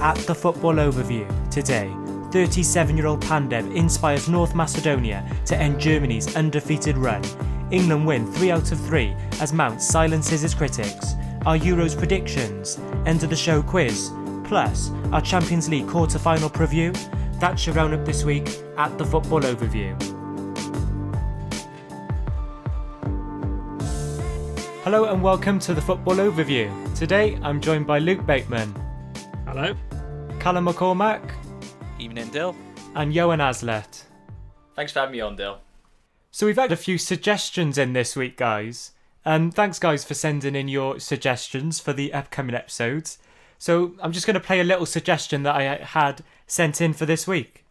at the Football Overview. Today, 37 year old Pandev inspires North Macedonia to end Germany's undefeated run. England win 3 out of 3 as Mount silences his critics. Our Euros predictions, end of the show quiz, plus our Champions League quarter final preview. That's your roundup this week at the Football Overview. Hello and welcome to the Football Overview. Today I'm joined by Luke Bateman, Hello. Callum McCormack, Evening, Dill. and Johan Aslett. Thanks for having me on, Dill. So we've had a few suggestions in this week, guys. And thanks, guys, for sending in your suggestions for the upcoming episodes. So I'm just going to play a little suggestion that I had sent in for this week.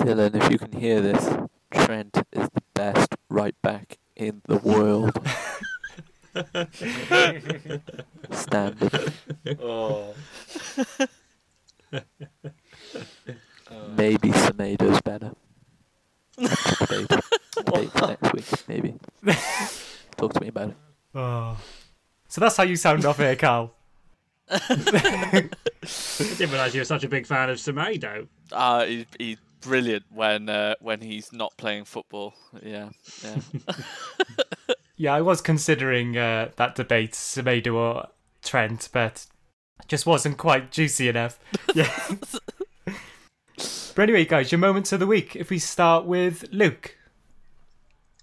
Dylan, if you can hear this, Trent is the best right back in the world. Standard. Oh. Maybe Semedo's better. That's debate. Debate for next week, maybe. Talk to me about it. Oh. So that's how you sound off here, Carl. I didn't realise you were such a big fan of Semedo. Uh, he, he's brilliant when uh, when he's not playing football. Yeah, yeah. Yeah, I was considering uh, that debate, Semedo or Trent, but just wasn't quite juicy enough. Yeah. but anyway, guys, your moments of the week. If we start with Luke.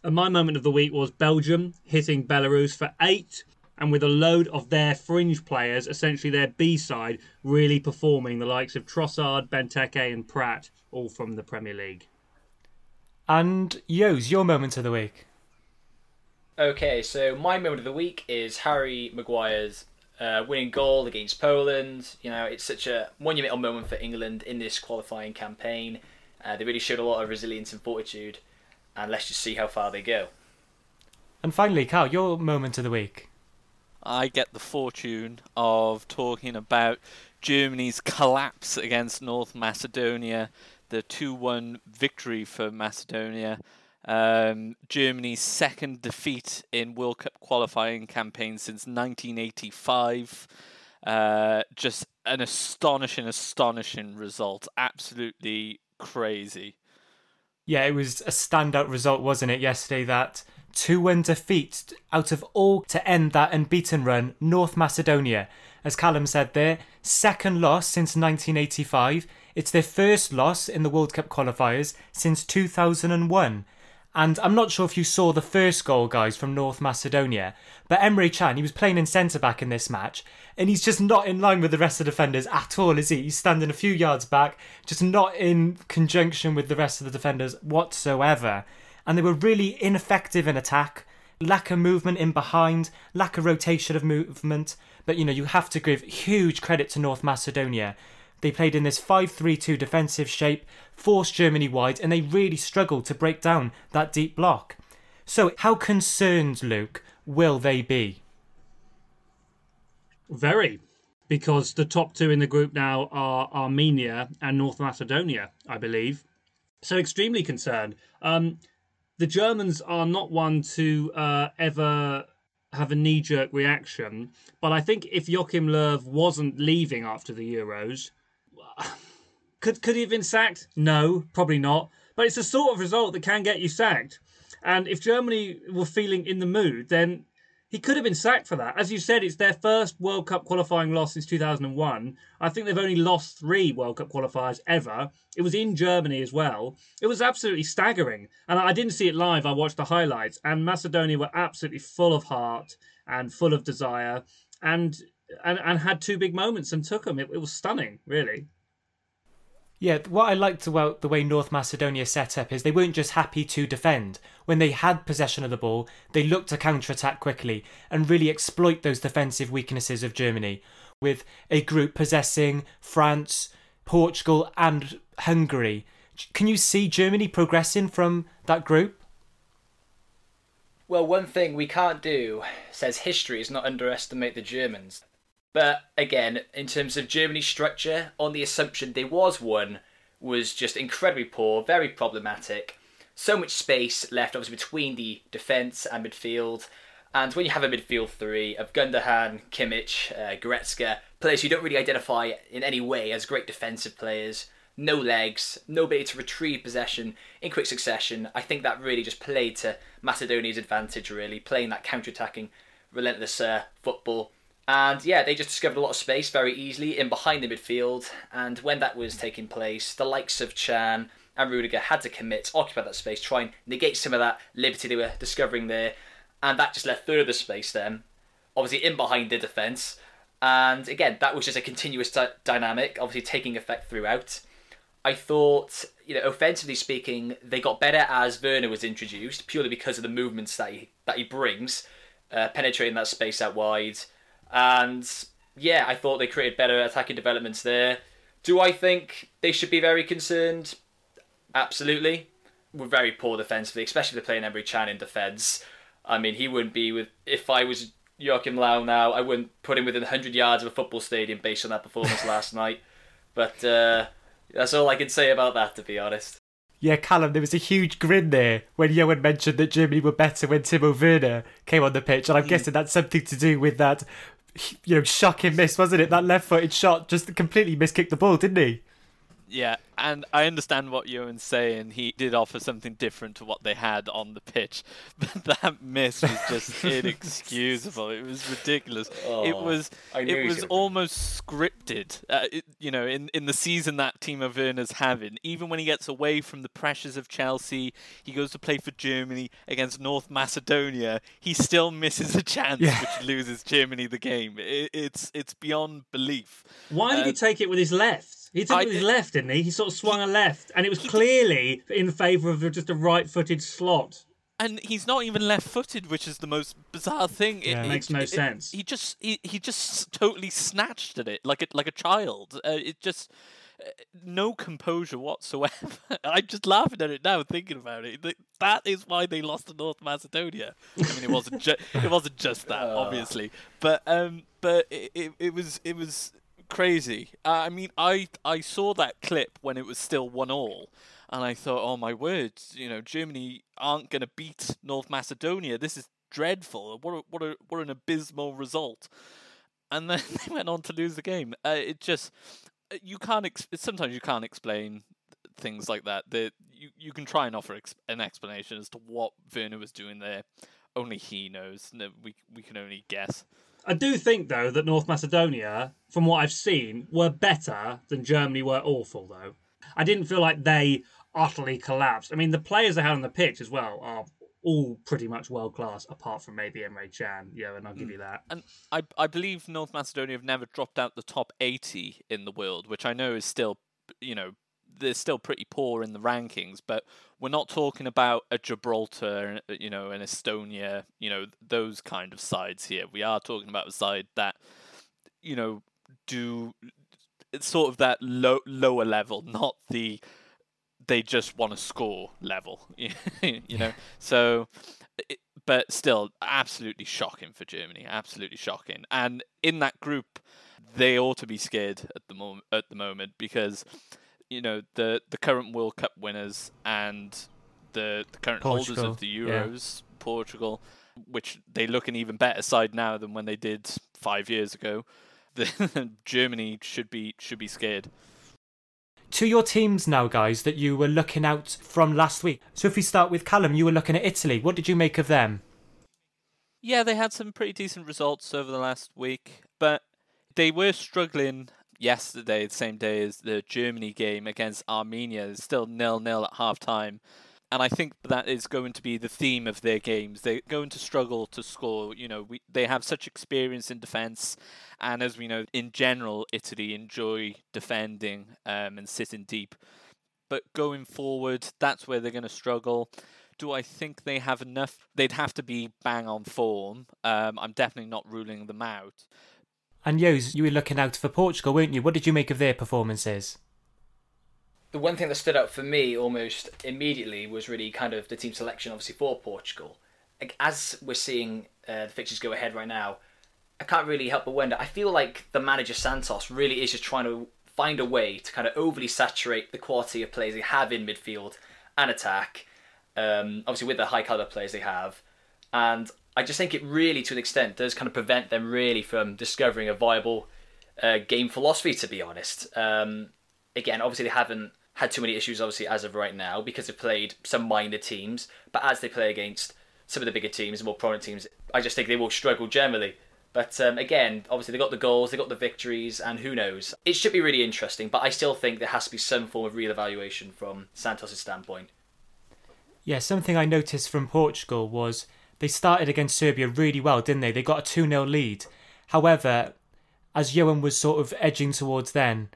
And my moment of the week was Belgium hitting Belarus for eight, and with a load of their fringe players, essentially their B side, really performing the likes of Trossard, Benteke, and Praet, all from the Premier League. And Yos, your moment of the week. Okay, so my moment of the week is Harry Maguire's uh, winning goal against Poland. You know, it's such a monumental moment for England in this qualifying campaign. Uh, they really showed a lot of resilience and fortitude, and let's just see how far they go. And finally, Carl, your moment of the week. I get the fortune of talking about Germany's collapse against North Macedonia, the 2 1 victory for Macedonia, um, Germany's second defeat in World Cup qualifying campaign since 1985. Uh, just an astonishing, astonishing result. Absolutely crazy. Yeah, it was a standout result, wasn't it, yesterday? That 2 1 defeat out of all to end that unbeaten run, North Macedonia. As Callum said there, second loss since 1985. It's their first loss in the World Cup qualifiers since 2001. And I'm not sure if you saw the first goal, guys, from North Macedonia, but Emre Can, he was playing in centre back in this match, and he's just not in line with the rest of the defenders at all, is he? He's standing a few yards back, just not in conjunction with the rest of the defenders whatsoever. And they were really ineffective in attack, lack of movement in behind, lack of rotation of movement. But you know, you have to give huge credit to North Macedonia. They played in this 5 3 2 defensive shape, forced Germany wide, and they really struggled to break down that deep block. So, how concerned, Luke, will they be? Very, because the top two in the group now are Armenia and North Macedonia, I believe. So extremely concerned. Um, the Germans are not one to uh, ever have a knee jerk reaction, but I think if Joachim Löw wasn't leaving after the Euros, could could he have been sacked? No, probably not. But it's the sort of result that can get you sacked. And if Germany were feeling in the mood, then he could have been sacked for that. As you said, it's their first World Cup qualifying loss since 2001. I think they've only lost three World Cup qualifiers ever. It was in Germany as well. It was absolutely staggering. And I didn't see it live, I watched the highlights. And Macedonia were absolutely full of heart and full of desire and and, and had two big moments and took them. It, it was stunning, really. Yeah, what I liked about the way North Macedonia set up is they weren't just happy to defend. When they had possession of the ball, they looked to counter attack quickly and really exploit those defensive weaknesses of Germany, with a group possessing France, Portugal, and Hungary. Can you see Germany progressing from that group? Well, one thing we can't do, says history, is not underestimate the Germans. But again, in terms of Germany's structure, on the assumption there was one, was just incredibly poor, very problematic. So much space left, obviously, between the defence and midfield. And when you have a midfield three of Gundogan, Kimmich, uh, Goretzka, players you don't really identify in any way as great defensive players, no legs, no ability to retrieve possession in quick succession, I think that really just played to Macedonia's advantage, really, playing that counter attacking, relentless uh, football. And yeah, they just discovered a lot of space very easily in behind the midfield. And when that was taking place, the likes of Can and Rudiger had to commit, occupy that space, try and negate some of that liberty they were discovering there. And that just left further space then, obviously in behind the defence. And again, that was just a continuous d- dynamic, obviously taking effect throughout. I thought, you know, offensively speaking, they got better as Werner was introduced, purely because of the movements that he that he brings, uh, penetrating that space out wide, and yeah, I thought they created better attacking developments there. Do I think they should be very concerned? Absolutely. We're very poor defensively, especially if they're playing Emre Can in defence. I mean, he wouldn't be with if I was Joachim Löw now. I wouldn't put him within 100 yards of a football stadium based on that performance last night. But uh, that's all I can say about that, to be honest. Yeah, Callum, there was a huge grin there when Johan mentioned that Germany were better when Timo Werner came on the pitch, and I'm guessing that's something to do with that, you know, shocking miss, wasn't it? That left-footed shot just completely miskicked the ball, didn't he? Yeah, and I understand what Johan's saying. He did offer something different to what they had on the pitch, but that miss was just inexcusable. It was ridiculous. it Oh, was I knew he it was was gonna- almost scripted. Uh, it, you know, in in the season that Timo Werner's having, even when he gets away from the pressures of Chelsea, he goes to play for Germany against North Macedonia. He still misses a chance, Yeah. which loses Germany the game. It, it's it's beyond belief. Why did Uh, he take it with his left? He took I- it with his left, didn't he? He sort of swung a left, and it was clearly in favour of just a right-footed slot. and he's not even left-footed, which is the most bizarre thing. It, Yeah. it- Makes no it- sense. He just he, he just totally snatched at it like a like a child. Uh, it just uh, no composure whatsoever. I'm just laughing at it now, thinking about it. That is why they lost to North Macedonia. I mean, it wasn't ju- it wasn't just that, obviously, but um, but it, it, it was it was crazy. Uh, I mean, I I saw that clip when it was still one all, and I thought, oh my words, you know, Germany aren't going to beat North Macedonia. This is dreadful. What a, what a, what an abysmal result. And then they went on to lose the game. Uh, it just uh, you can't. Ex- sometimes you can't explain things like that. That you you can try and offer ex- an explanation as to what Werner was doing there. Only he knows. We we can only guess. I do think, though, that North Macedonia, from what I've seen, were better than Germany were awful, though. I didn't feel like they utterly collapsed. I mean, the players they had on the pitch as well are all pretty much world class, apart from maybe Emre Can. Yeah, and I'll give you hmm. that. And I I believe North Macedonia have never dropped out the top 80 in the world, which I know is still, you know, they're still pretty poor in the rankings, but we're not talking about a Gibraltar, uh, you know, an Estonia, you know, those kind of sides here. We are talking about a side that, you know, do it's sort of that low lower level, not the they just want to score level, you know. So, it, but still, absolutely shocking for Germany. Absolutely shocking. And in that group, they ought to be scared at the moment. At the moment, because you know the the current World Cup winners and the, the current holders of the yeah. Euros, Portugal, which they look an even better side now than when they did five years ago. The Germany should be should be scared. To your teams now, guys, that you were looking out from last week. So if we start with Callum, you were looking at Italy. What did you make of them? Yeah, they had some pretty decent results over the last week, but they were struggling yesterday, the same day as the Germany game against Armenia. It's still nil nil at half time. And I think that is going to be the theme of their games. They're going to struggle to score. You know, we, they have such experience in defence, and as we know, in general, Italy enjoy defending um, and sitting deep. But going forward, that's where they're going to struggle. Do I think they have enough? They'd have to be bang on form. Um, I'm definitely not ruling them out. And Yos, you were looking out for Portugal, weren't you? What did you make of their performances? the one thing that stood out for me almost immediately was really kind of the team selection, obviously for Portugal. As we're seeing uh, the fixtures go ahead right now, I can't really help but wonder. I feel like the manager Santos really is just trying to find a way to kind of overly saturate the quality of players they have in midfield and attack. Um, obviously, with the high caliber players they have, and I just think it really, to an extent, does kind of prevent them really from discovering a viable uh, game philosophy. To be honest, um, again, obviously they haven't had too many issues, obviously as of right now, because they've played some minor teams. But as they play against some of the bigger teams, more prominent teams, I just think they will struggle generally. But um, again, obviously they got the goals, they got the victories, and who knows? It should be really interesting. But I still think there has to be some form of real evaluation from Santos' standpoint. Yeah, something I noticed from Portugal was they started against Serbia really well, didn't they? They got a 2 0 lead. However, as Johan was sort of edging towards then,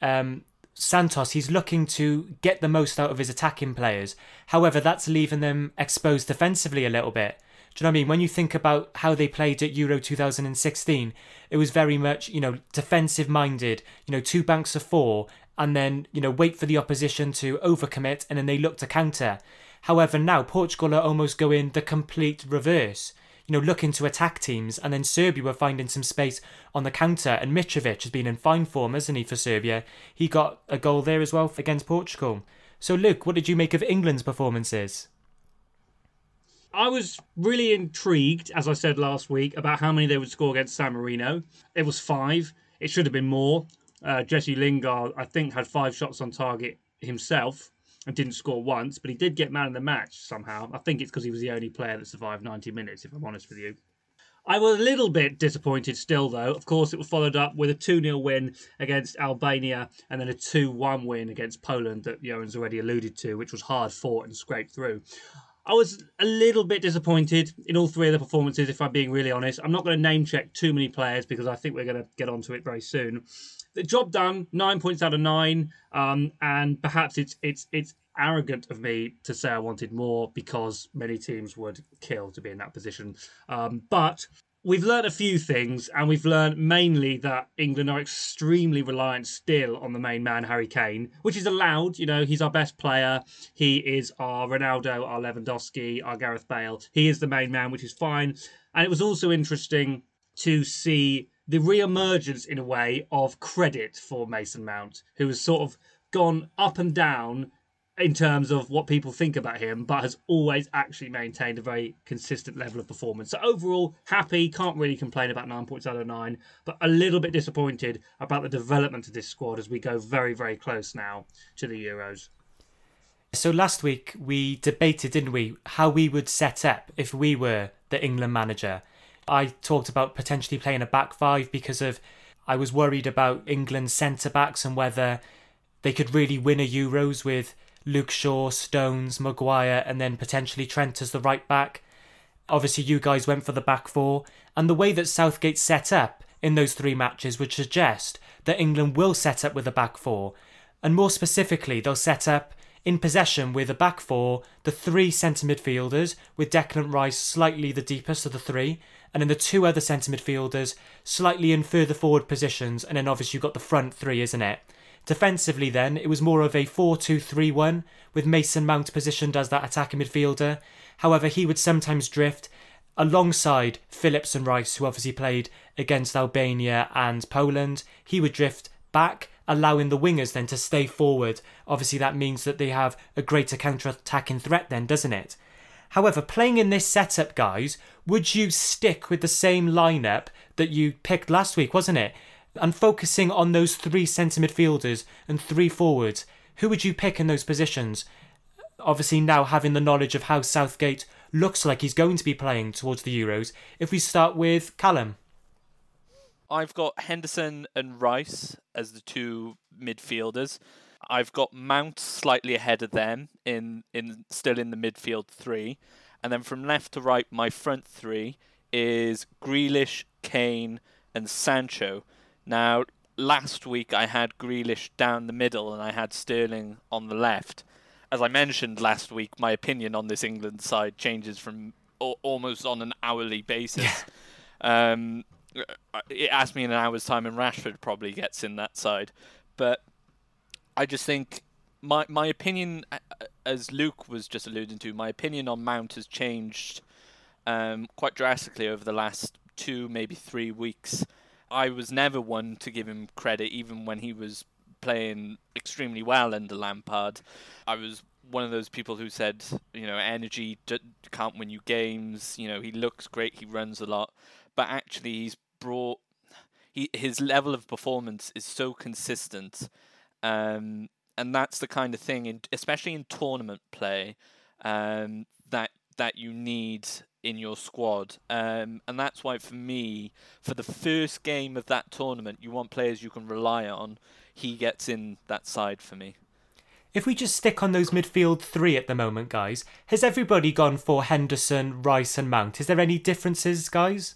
um, Santos, he's looking to get the most out of his attacking players. However, that's leaving them exposed defensively a little bit. Do you know what I mean? When you think about how they played at Euro 2016, it was very much, you know, defensive minded, you know, two banks of four, and then, you know, wait for the opposition to overcommit, and then they look to counter. However, now Portugal are almost going the complete reverse. You know, looking to attack teams, and then Serbia were finding some space on the counter. And Mitrovic has been in fine form, hasn't he, for Serbia? He got a goal there as well against Portugal. So, Luke, what did you make of England's performances? I was really intrigued, as I said last week, about how many they would score against San Marino. It was five. It should have been more. Uh, Jesse Lingard, I think, had five shots on target himself and didn't score once, but he did get man of the match somehow. I think it's because he was the only player that survived 90 minutes, if I'm honest with you. I was a little bit disappointed still, though. Of course, it was followed up with a 2 0 win against Albania and then a 2 1 win against Poland that Johan's already alluded to, which was hard fought and scraped through. I was a little bit disappointed in all three of the performances, if I'm being really honest. I'm not going to name check too many players because I think we're going to get onto it very soon the job done, nine points out of nine. Um, and perhaps it's it's it's arrogant of me to say I wanted more because many teams would kill to be in that position. Um, but we've learned a few things, and we've learned mainly that England are extremely reliant still on the main man, Harry Kane, which is allowed. You know, he's our best player. He is our Ronaldo, our Lewandowski, our Gareth Bale. He is the main man, which is fine. And it was also interesting to see the re-emergence in a way of credit for Mason Mount, who has sort of gone up and down in terms of what people think about him, but has always actually maintained a very consistent level of performance. So overall, happy, can't really complain about nine points out of nine, but a little bit disappointed about the development of this squad as we go very, very close now to the Euros. So last week we debated, didn't we, how we would set up if we were the England manager. I talked about potentially playing a back five because of I was worried about England's centre backs and whether they could really win a Euros with Luke Shaw, Stones, Maguire, and then potentially Trent as the right back. Obviously, you guys went for the back four, and the way that Southgate set up in those three matches would suggest that England will set up with a back four, and more specifically, they'll set up in possession with a back four, the three centre midfielders, with Declan Rice slightly the deepest of the three, and then the two other centre midfielders slightly in further forward positions, and then obviously you've got the front three, isn't it? Defensively, then, it was more of a 4 2 3 1, with Mason Mount positioned as that attacking midfielder. However, he would sometimes drift alongside Phillips and Rice, who obviously played against Albania and Poland. He would drift back, allowing the wingers then to stay forward. Obviously, that means that they have a greater counter attacking threat, then, doesn't it? However, playing in this setup, guys, would you stick with the same lineup that you picked last week, wasn't it? And focusing on those three centre midfielders and three forwards, who would you pick in those positions? Obviously, now having the knowledge of how Southgate looks like he's going to be playing towards the Euros, if we start with Callum. I've got Henderson and Rice as the two midfielders. I've got Mount slightly ahead of them in in still in the midfield three, and then from left to right, my front three is Grealish, Kane, and Sancho. Now, last week I had Grealish down the middle and I had Sterling on the left. As I mentioned last week, my opinion on this England side changes from o- almost on an hourly basis. um, it asked me in an hour's time, and Rashford probably gets in that side. But I just think my my opinion, as Luke was just alluding to, my opinion on Mount has changed um, quite drastically over the last two, maybe three weeks. I was never one to give him credit, even when he was playing extremely well under Lampard. I was one of those people who said, you know, energy d- can't win you games. You know, he looks great, he runs a lot, but actually he's brought he his level of performance is so consistent, um, and that's the kind of thing, in, especially in tournament play, um, that that you need in your squad. Um, and that's why, for me, for the first game of that tournament, you want players you can rely on. He gets in that side for me. If we just stick on those midfield three at the moment, guys, has everybody gone for Henderson, Rice, and Mount? Is there any differences, guys?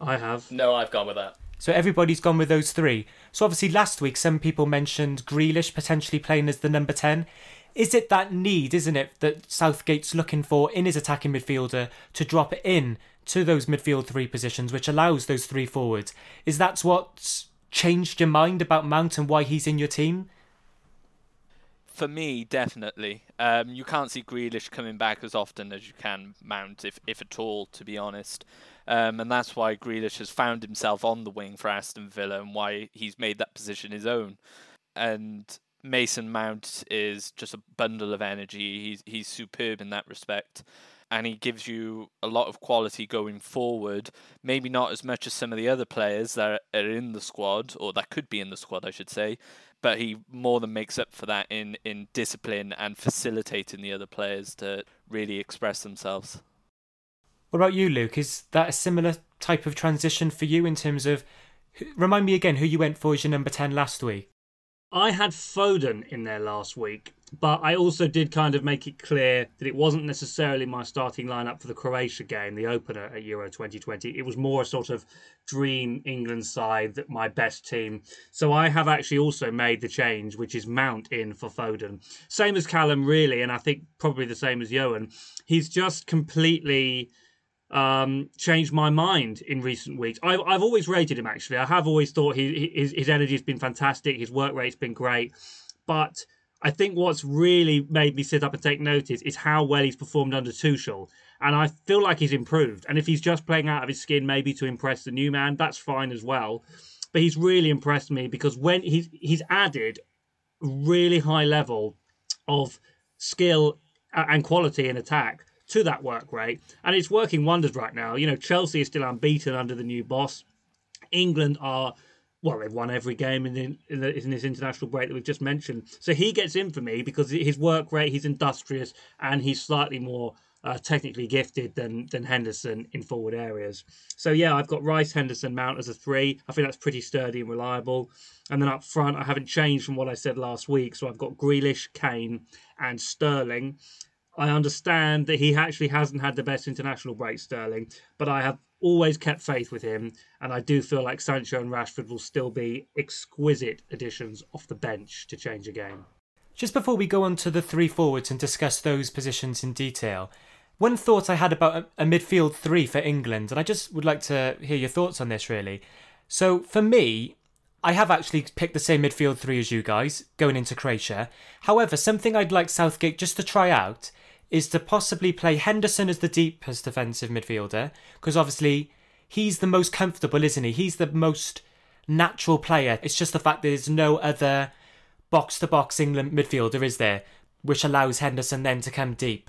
I have. No, I've gone with that. So everybody's gone with those three. So obviously last week some people mentioned Grealish potentially playing as the number 10. Is it that need, isn't it, that Southgate's looking for in his attacking midfielder to drop in to those midfield three positions, which allows those three forwards? Is that what's changed your mind about Mount and why he's in your team? For me, definitely. Um, you can't see Grealish coming back as often as you can Mount, if if at all, to be honest. Um, and that's why Grealish has found himself on the wing for Aston Villa and why he's made that position his own. And Mason Mount is just a bundle of energy. He's he's superb in that respect. And he gives you a lot of quality going forward. Maybe not as much as some of the other players that are in the squad, or that could be in the squad, I should say. But he more than makes up for that in, in discipline and facilitating the other players to really express themselves. What about you, Luke? Is that a similar type of transition for you in terms of. Remind me again who you went for as your number 10 last week. I had Foden in there last week, but I also did kind of make it clear that it wasn't necessarily my starting lineup for the Croatia game, the opener at Euro 2020. It was more a sort of dream England side that my best team. So I have actually also made the change, which is Mount in for Foden. Same as Callum, really, and I think probably the same as Johan. He's just completely um, changed my mind in recent weeks. I've, I've always rated him actually. I have always thought he, his his energy has been fantastic. His work rate's been great, but I think what's really made me sit up and take notice is how well he's performed under Tuchel. And I feel like he's improved. And if he's just playing out of his skin, maybe to impress the new man, that's fine as well. But he's really impressed me because when he's he's added really high level of skill and quality in attack to that work rate, and it's working wonders right now. You know, Chelsea is still unbeaten under the new boss. England are well, they've won every game in, the, in, the, in, this international break that we've just mentioned. So he gets in for me because his work rate, he's industrious, and he's slightly more uh, technically gifted than than Henderson in forward areas. So yeah, I've got Rice, Henderson, Mount as a three. I think that's pretty sturdy and reliable. And then up front, I haven't changed from what I said last week. So I've got Grealish, Kane, and Sterling. I understand that he actually hasn't had the best international break, Sterling, but I have always kept faith with him, and I do feel like Sancho and Rashford will still be exquisite additions off the bench to change a game. Just before we go on to the three forwards and discuss those positions in detail, one thought I had about a, midfield three for England, and I just would like to hear your thoughts on this really. So for me, I have actually picked the same midfield three as you guys going into Croatia. However, something I'd like Southgate just to try out is to possibly play Henderson as the deepest defensive midfielder because obviously he's the most comfortable, isn't he? He's the most natural player. It's just the fact there's no other box to box England midfielder, is there, which allows Henderson then to come deep.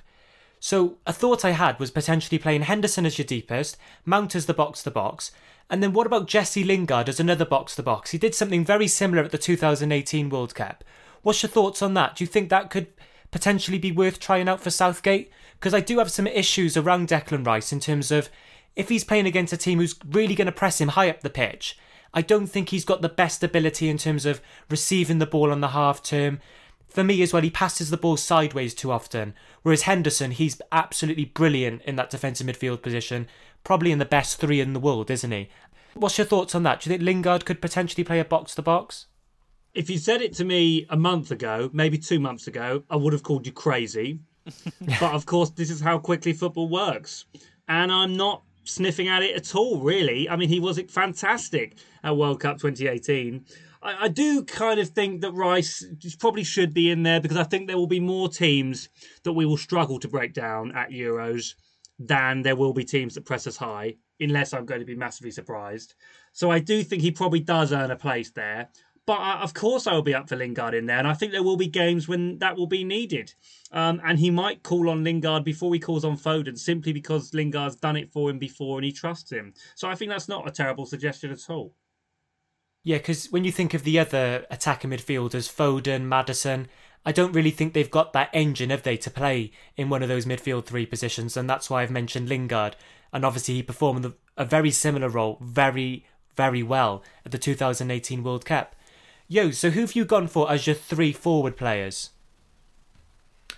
So a thought I had was potentially playing Henderson as your deepest, Mount as the box to box, and then what about Jesse Lingard as another box to box? He did something very similar at the 2018 World Cup. What's your thoughts on that? Do you think that could potentially be worth trying out for Southgate? Because I do have some issues around Declan Rice in terms of if he's playing against a team who's really going to press him high up the pitch. I don't think he's got the best ability in terms of receiving the ball on the half term. For me as well, he passes the ball sideways too often. Whereas Henderson, he's absolutely brilliant in that defensive midfield position. Probably in the best three in the world, isn't he? What's your thoughts on that? Do you think Lingard could potentially play a box to box? If you said it to me a month ago, maybe two months ago, I would have called you crazy. but of course, this is how quickly football works. And I'm not sniffing at it at all, really. I mean, he was fantastic at World Cup 2018. I, I do kind of think that Rice probably should be in there because I think there will be more teams that we will struggle to break down at Euros than there will be teams that press us high, unless I'm going to be massively surprised. So I do think he probably does earn a place there. But uh, of course, I will be up for Lingard in there, and I think there will be games when that will be needed. Um, and he might call on Lingard before he calls on Foden, simply because Lingard's done it for him before and he trusts him. So I think that's not a terrible suggestion at all. Yeah, because when you think of the other attacking midfielders, Foden, Maddison, I don't really think they've got that engine, have they, to play in one of those midfield three positions, and that's why I've mentioned Lingard. And obviously, he performed a very similar role very, very well at the 2018 World Cup. Yo, so who have you gone for as your three forward players? All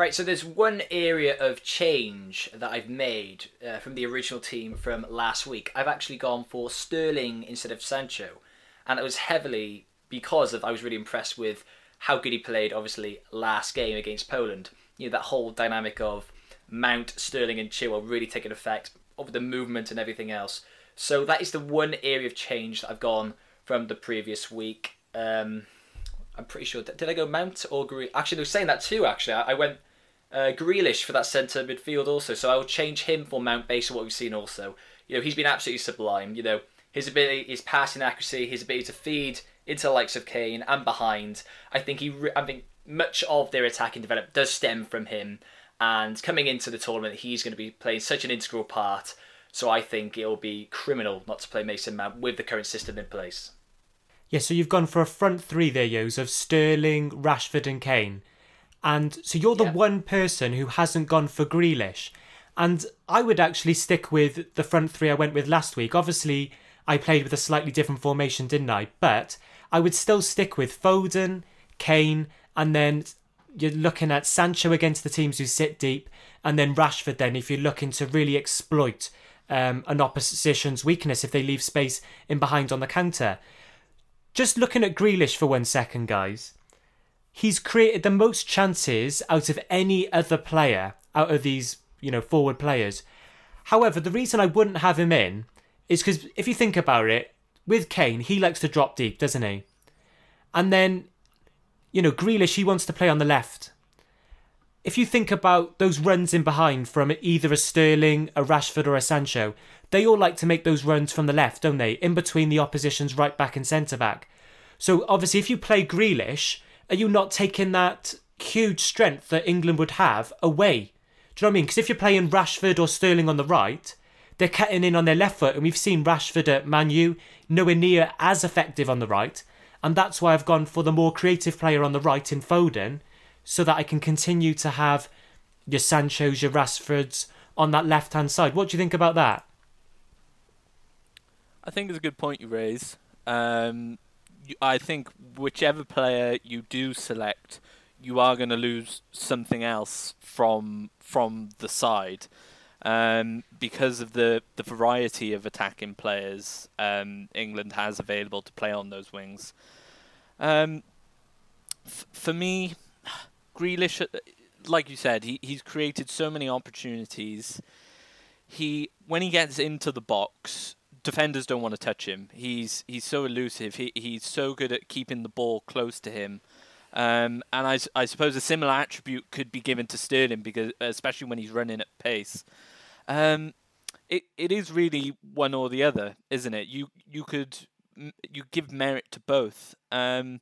right, so there's one area of change that I've made uh, from the original team from last week. I've actually gone for Sterling instead of Sancho, and it was heavily because of I was really impressed with how good he played. Obviously, last game against Poland, you know that whole dynamic of Mount, Sterling, and Chilwell really taking effect of the movement and everything else. So that is the one area of change that I've gone from the previous week. Um, I'm pretty sure. Did I go Mount or Grealish? Actually, they were saying that too. Actually, I went uh, Grealish for that centre midfield also. So I will change him for Mount based on what we've seen. Also, you know, he's been absolutely sublime. You know, his ability, his passing accuracy, his ability to feed into the likes of Kane and behind. I think he. I think much of their attacking development does stem from him. And coming into the tournament, he's going to be playing such an integral part. So I think it'll be criminal not to play Mason Mount with the current system in place. Yeah, so you've gone for a front three there, Yos, of Sterling, Rashford, and Kane. And so you're the yeah. one person who hasn't gone for Grealish. And I would actually stick with the front three I went with last week. Obviously, I played with a slightly different formation, didn't I? But I would still stick with Foden, Kane, and then you're looking at Sancho against the teams who sit deep, and then Rashford. Then, if you're looking to really exploit um, an opposition's weakness, if they leave space in behind on the counter, just looking at Grealish for one second, guys. He's created the most chances out of any other player out of these, you know, forward players. However, the reason I wouldn't have him in is because if you think about it, with Kane, he likes to drop deep, doesn't he? And then you know, Grealish, he wants to play on the left. If you think about those runs in behind from either a Sterling, a Rashford, or a Sancho, they all like to make those runs from the left, don't they? In between the opposition's right back and centre back. So obviously, if you play Grealish, are you not taking that huge strength that England would have away? Do you know what I mean? Because if you're playing Rashford or Sterling on the right, they're cutting in on their left foot, and we've seen Rashford at Man U nowhere near as effective on the right and that's why I've gone for the more creative player on the right in Foden, so that I can continue to have your Sancho's, your Rashfords on that left hand side. What do you think about that? I think it's a good point you raise. Um, I think whichever player you do select, you are going to lose something else from from the side um, because of the, the variety of attacking players um, England has available to play on those wings. Um, f- for me, Grealish, uh, like you said, he, he's created so many opportunities. He when he gets into the box, defenders don't want to touch him. He's he's so elusive. He he's so good at keeping the ball close to him. Um, and I, I suppose a similar attribute could be given to Sterling because especially when he's running at pace. Um, it it is really one or the other, isn't it? You you could you give merit to both. Um,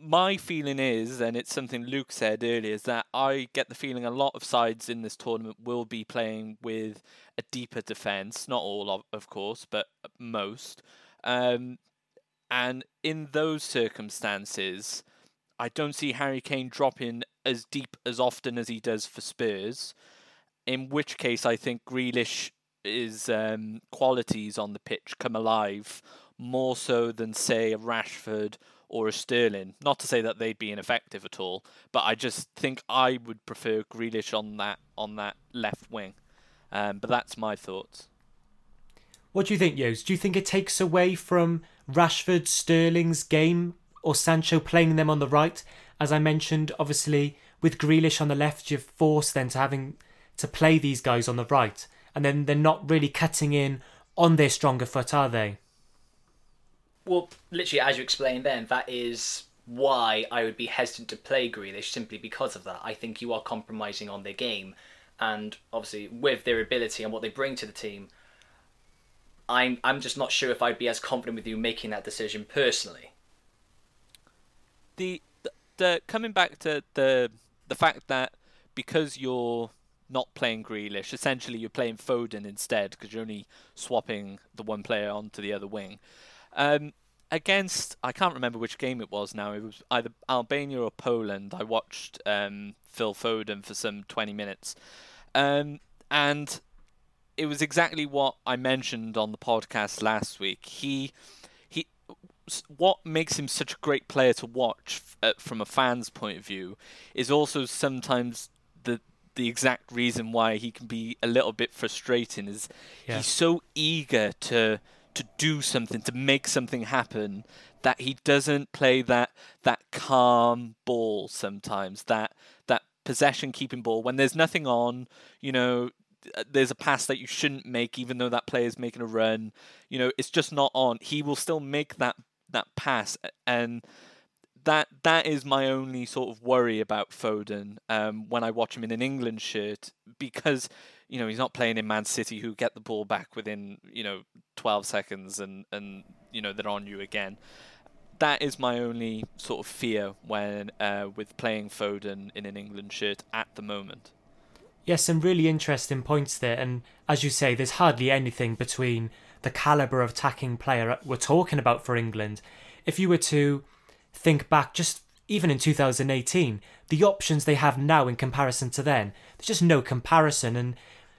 my feeling is, and it's something Luke said earlier, is that I get the feeling a lot of sides in this tournament will be playing with a deeper defence. Not all, of, of course, but most. Um, and in those circumstances, I don't see Harry Kane dropping as deep as often as he does for Spurs. In which case, I think Grealish is um, qualities on the pitch come alive more so than say a Rashford or a Sterling. Not to say that they'd be ineffective at all, but I just think I would prefer Grealish on that on that left wing. Um, but that's my thoughts. What do you think, Yos? Do you think it takes away from Rashford, Sterling's game, or Sancho playing them on the right? As I mentioned, obviously with Grealish on the left, you're forced then to having to play these guys on the right, and then they're not really cutting in on their stronger foot, are they? Well, literally, as you explained then, that is why I would be hesitant to play Grealish simply because of that. I think you are compromising on their game, and obviously with their ability and what they bring to the team, I'm I'm just not sure if I'd be as confident with you making that decision personally. the, the the coming back to the the fact that because you're not playing Grealish, essentially you're playing Foden instead because you're only swapping the one player onto the other wing. Um, against I can't remember which game it was now. It was either Albania or Poland. I watched um, Phil Foden for some 20 minutes, um, and it was exactly what I mentioned on the podcast last week. He he what makes him such a great player to watch uh, from a fan's point of view is also sometimes the the exact reason why he can be a little bit frustrating is Yeah. he's so eager to to do something to make something happen that he doesn't play that that calm ball sometimes that that possession keeping ball. When there's nothing on you know there's a pass that you shouldn't make even though that player is making a run you know it's just not on. He will still make that that pass and that that is my only sort of worry about Foden um, when I watch him in an England shirt because you know he's not playing in Man City who get the ball back within you know 12 seconds and and you know they're on you again. That is my only sort of fear when uh, with playing Foden in an England shirt at the moment. Yes, some really interesting points there. And as you say, there's hardly anything between the caliber of attacking player we're talking about for England. If you were to think back just even in 2018, the options they have now in comparison to then, there's just no comparison. And,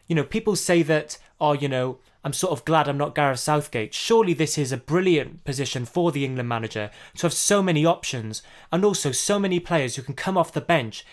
you know, people say that, oh, you know, I'm sort of glad I'm not Gareth Southgate. Surely this is a brilliant position for the England manager to have so many options and also so many players who can come off the bench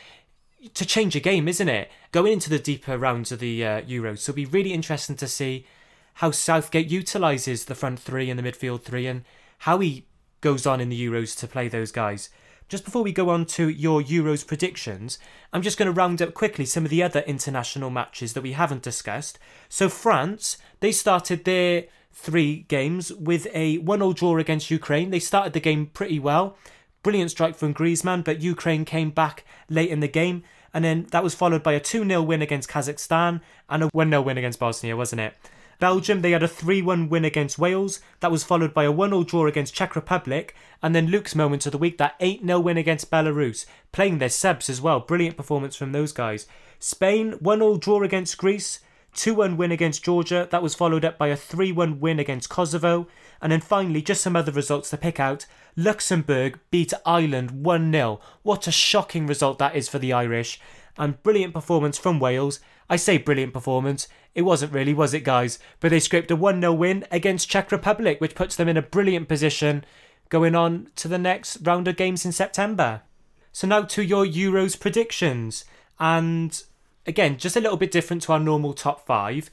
to change a game, isn't it? Going into the deeper rounds of the uh, Euros, so it'll be really interesting to see how Southgate utilises the front three and the midfield three, and how he goes on in the Euros to play those guys. Just before we go on to your Euros predictions, I'm just going to round up quickly some of the other international matches that we haven't discussed. So France, they started their three games with a one-all draw against Ukraine. They started the game pretty well. Brilliant strike from Griezmann, but Ukraine came back late in the game, and then that was followed by a 2 0 win against Kazakhstan and a 1 0 win against Bosnia, wasn't it? Belgium, they had a 3 1 win against Wales. That was followed by a 1 0 draw against Czech Republic. And then Luke's moment of the week, that 8 0 win against Belarus. Playing their subs as well. Brilliant performance from those guys. Spain, 1 0 draw against Greece. 2 1 win against Georgia. That was followed up by a 3 1 win against Kosovo. And then finally, just some other results to pick out. Luxembourg beat Ireland 1 0. What a shocking result that is for the Irish. And brilliant performance from Wales. I say brilliant performance. It wasn't really, was it, guys? But they scraped a 1 0 win against Czech Republic, which puts them in a brilliant position going on to the next round of games in September. So now to your Euros predictions. And again, just a little bit different to our normal top five.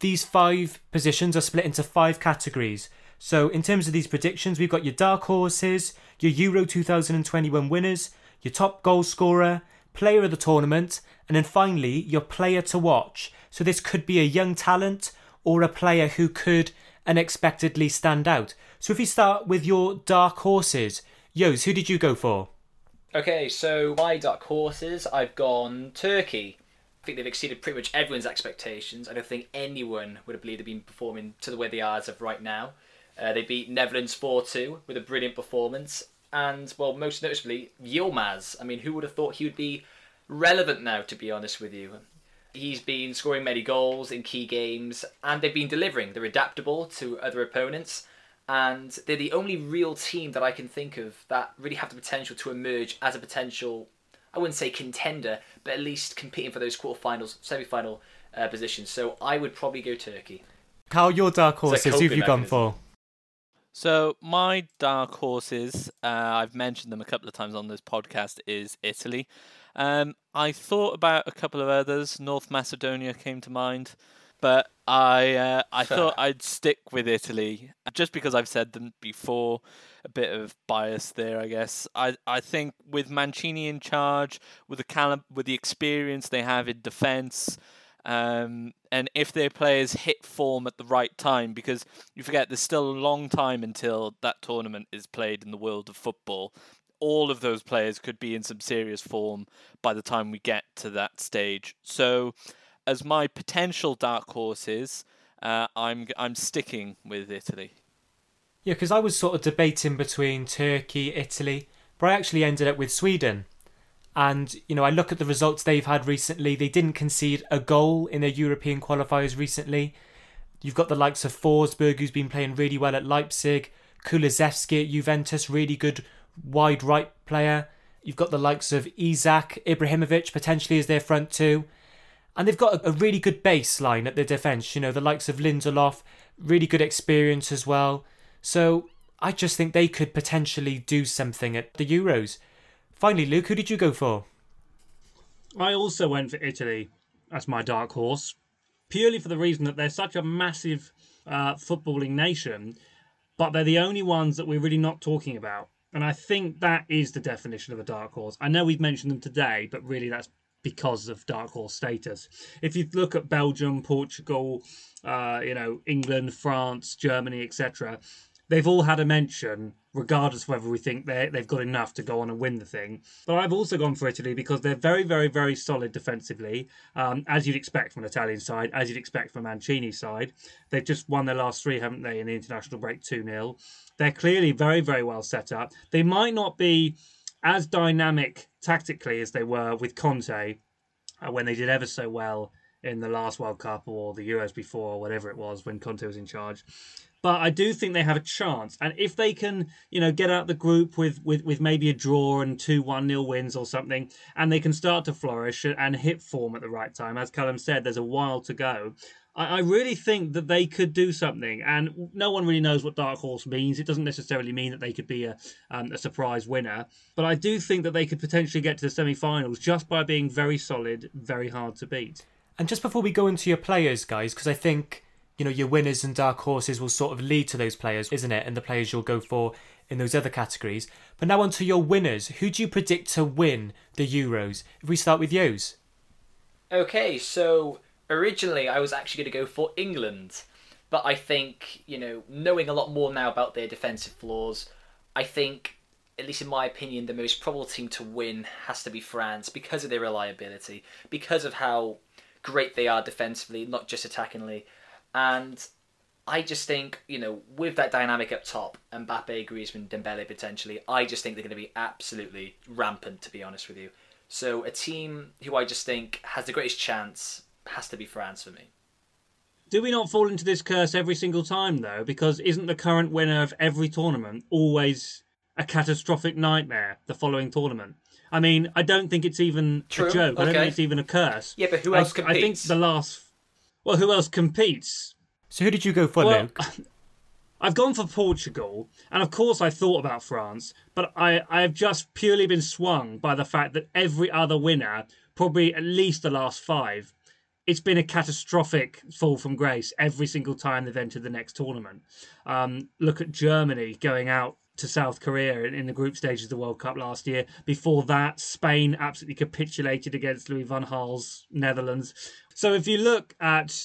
These five positions are split into five categories. So, in terms of these predictions, we've got your dark horses, your Euro 2021 winners, your top goal scorer, player of the tournament, and then finally, your player to watch. So, this could be a young talent or a player who could unexpectedly stand out. So, if we start with your dark horses, Yos, who did you go for? Okay, so my dark horses, I've gone Turkey. I think they've exceeded pretty much everyone's expectations. I don't think anyone would have believed they've been performing to the way they are as of right now. Uh, they beat Netherlands 4 2 with a brilliant performance. And, well, most noticeably, Yilmaz. I mean, who would have thought he would be relevant now, to be honest with you? He's been scoring many goals in key games, and they've been delivering. They're adaptable to other opponents, and they're the only real team that I can think of that really have the potential to emerge as a potential, I wouldn't say contender, but at least competing for those quarterfinals, semi-final uh, positions. So I would probably go Turkey. Carl, your dark horses, who have coping you gone for? So my dark horses, uh, I've mentioned them a couple of times on this podcast, is Italy. Um, I thought about a couple of others. North Macedonia came to mind, but I uh, I thought I'd stick with Italy just because I've said them before. A bit of bias there, I guess. I I think with Mancini in charge, with the cali- with the experience they have in defence, um, and if their players hit form at the right time, because you forget there's still a long time until that tournament is played in the world of football. All of those players could be in some serious form by the time we get to that stage. So, as my potential dark horses, uh, I'm I'm sticking with Italy. Yeah, because I was sort of debating between Turkey, Italy, but I actually ended up with Sweden. And, you know, I look at the results they've had recently. They didn't concede a goal in their European qualifiers recently. You've got the likes of Forsberg, who's been playing really well at Leipzig, Kulusevski at Juventus, really good wide right player. You've got the likes of Isak, Ibrahimovic potentially as their front two. And they've got a, a really good baseline at their defence. You know, the likes of Lindelof, really good experience as well. So I just think they could potentially do something at the Euros. Finally, Luke, who did you go for? I also went for Italy as my dark horse, purely for the reason that they're such a massive uh, footballing nation, but they're the only ones that we're really not talking about. And I think that is the definition of a dark horse. I know we've mentioned them today, but really that's because of dark horse status. If you look at Belgium, Portugal, uh, you know, England, France, Germany, etc., they've all had a mention, regardless of whether we think they they've got enough to go on and win the thing. But I've also gone for Italy because they're very, very, very solid defensively, um, as you'd expect from an Italian side, as you'd expect from Mancini's side. They've just won their last three, haven't they, in the international break 2 0. They're clearly very, very well set up. They might not be as dynamic tactically as they were with Conte uh, when they did ever so well in the last World Cup or the Euros before, or whatever it was when Conte was in charge. But I do think they have a chance, and if they can, you know, get out the group with with, with maybe a draw and two one nil wins or something, and they can start to flourish and hit form at the right time, as Callum said, there's a while to go. I, I really think that they could do something, and no one really knows what dark horse means. It doesn't necessarily mean that they could be a um, a surprise winner, but I do think that they could potentially get to the semi-finals just by being very solid, very hard to beat. And just before we go into your players, guys, because I think you know your winners and dark horses will sort of lead to those players, isn't it? And the players you'll go for in those other categories. But now on to your winners. Who do you predict to win the Euros? If we start with Yos. Okay, so originally I was actually going to go for England, but I think you know knowing a lot more now about their defensive flaws, I think at least in my opinion, the most probable team to win has to be France because of their reliability, because of how great they are defensively, not just attackingly. And I just think, you know, with that dynamic up top, Mbappe, Griezmann, Dembele potentially, I just think they're going to be absolutely rampant, to be honest with you. So a team who I just think has the greatest chance has to be France for me. Do we not fall into this curse every single time, though? Because isn't the current winner of every tournament always a catastrophic nightmare the following tournament? I mean, I don't think it's even True, a joke. I don't think it's even a curse. Yeah, but who else I- else I, think the last. Well, who else competes? So who did you go for, Well, Luke? I've gone for Portugal, and of course I thought about France, but I, I have just purely been swung by the fact that every other winner, probably at least the last five, it's been a catastrophic fall from grace every single time they've entered the next tournament. Um, look at Germany going out to South Korea in, the group stages of the World Cup last year. Before that, Spain absolutely capitulated against Louis van Gaal's Netherlands. So if you look at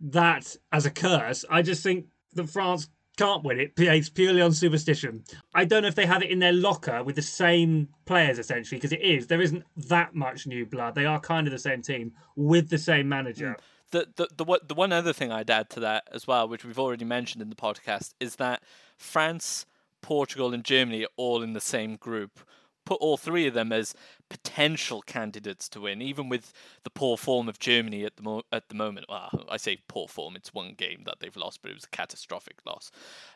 that as a curse, I just think that France can't win it based purely on superstition. I don't know if they have it in their locker with the same players essentially, because it is. There isn't that much new blood. They are kind of the same team with the same manager. Mm. The, the the the one other thing I'd add to that as well, which we've already mentioned in the podcast, is that France, Portugal, and Germany are all in the same group. Put all three of them as potential candidates to win, even with the poor form of Germany at the mo- at the moment. Well, I say poor form; it's one game that they've lost, but it was a catastrophic loss.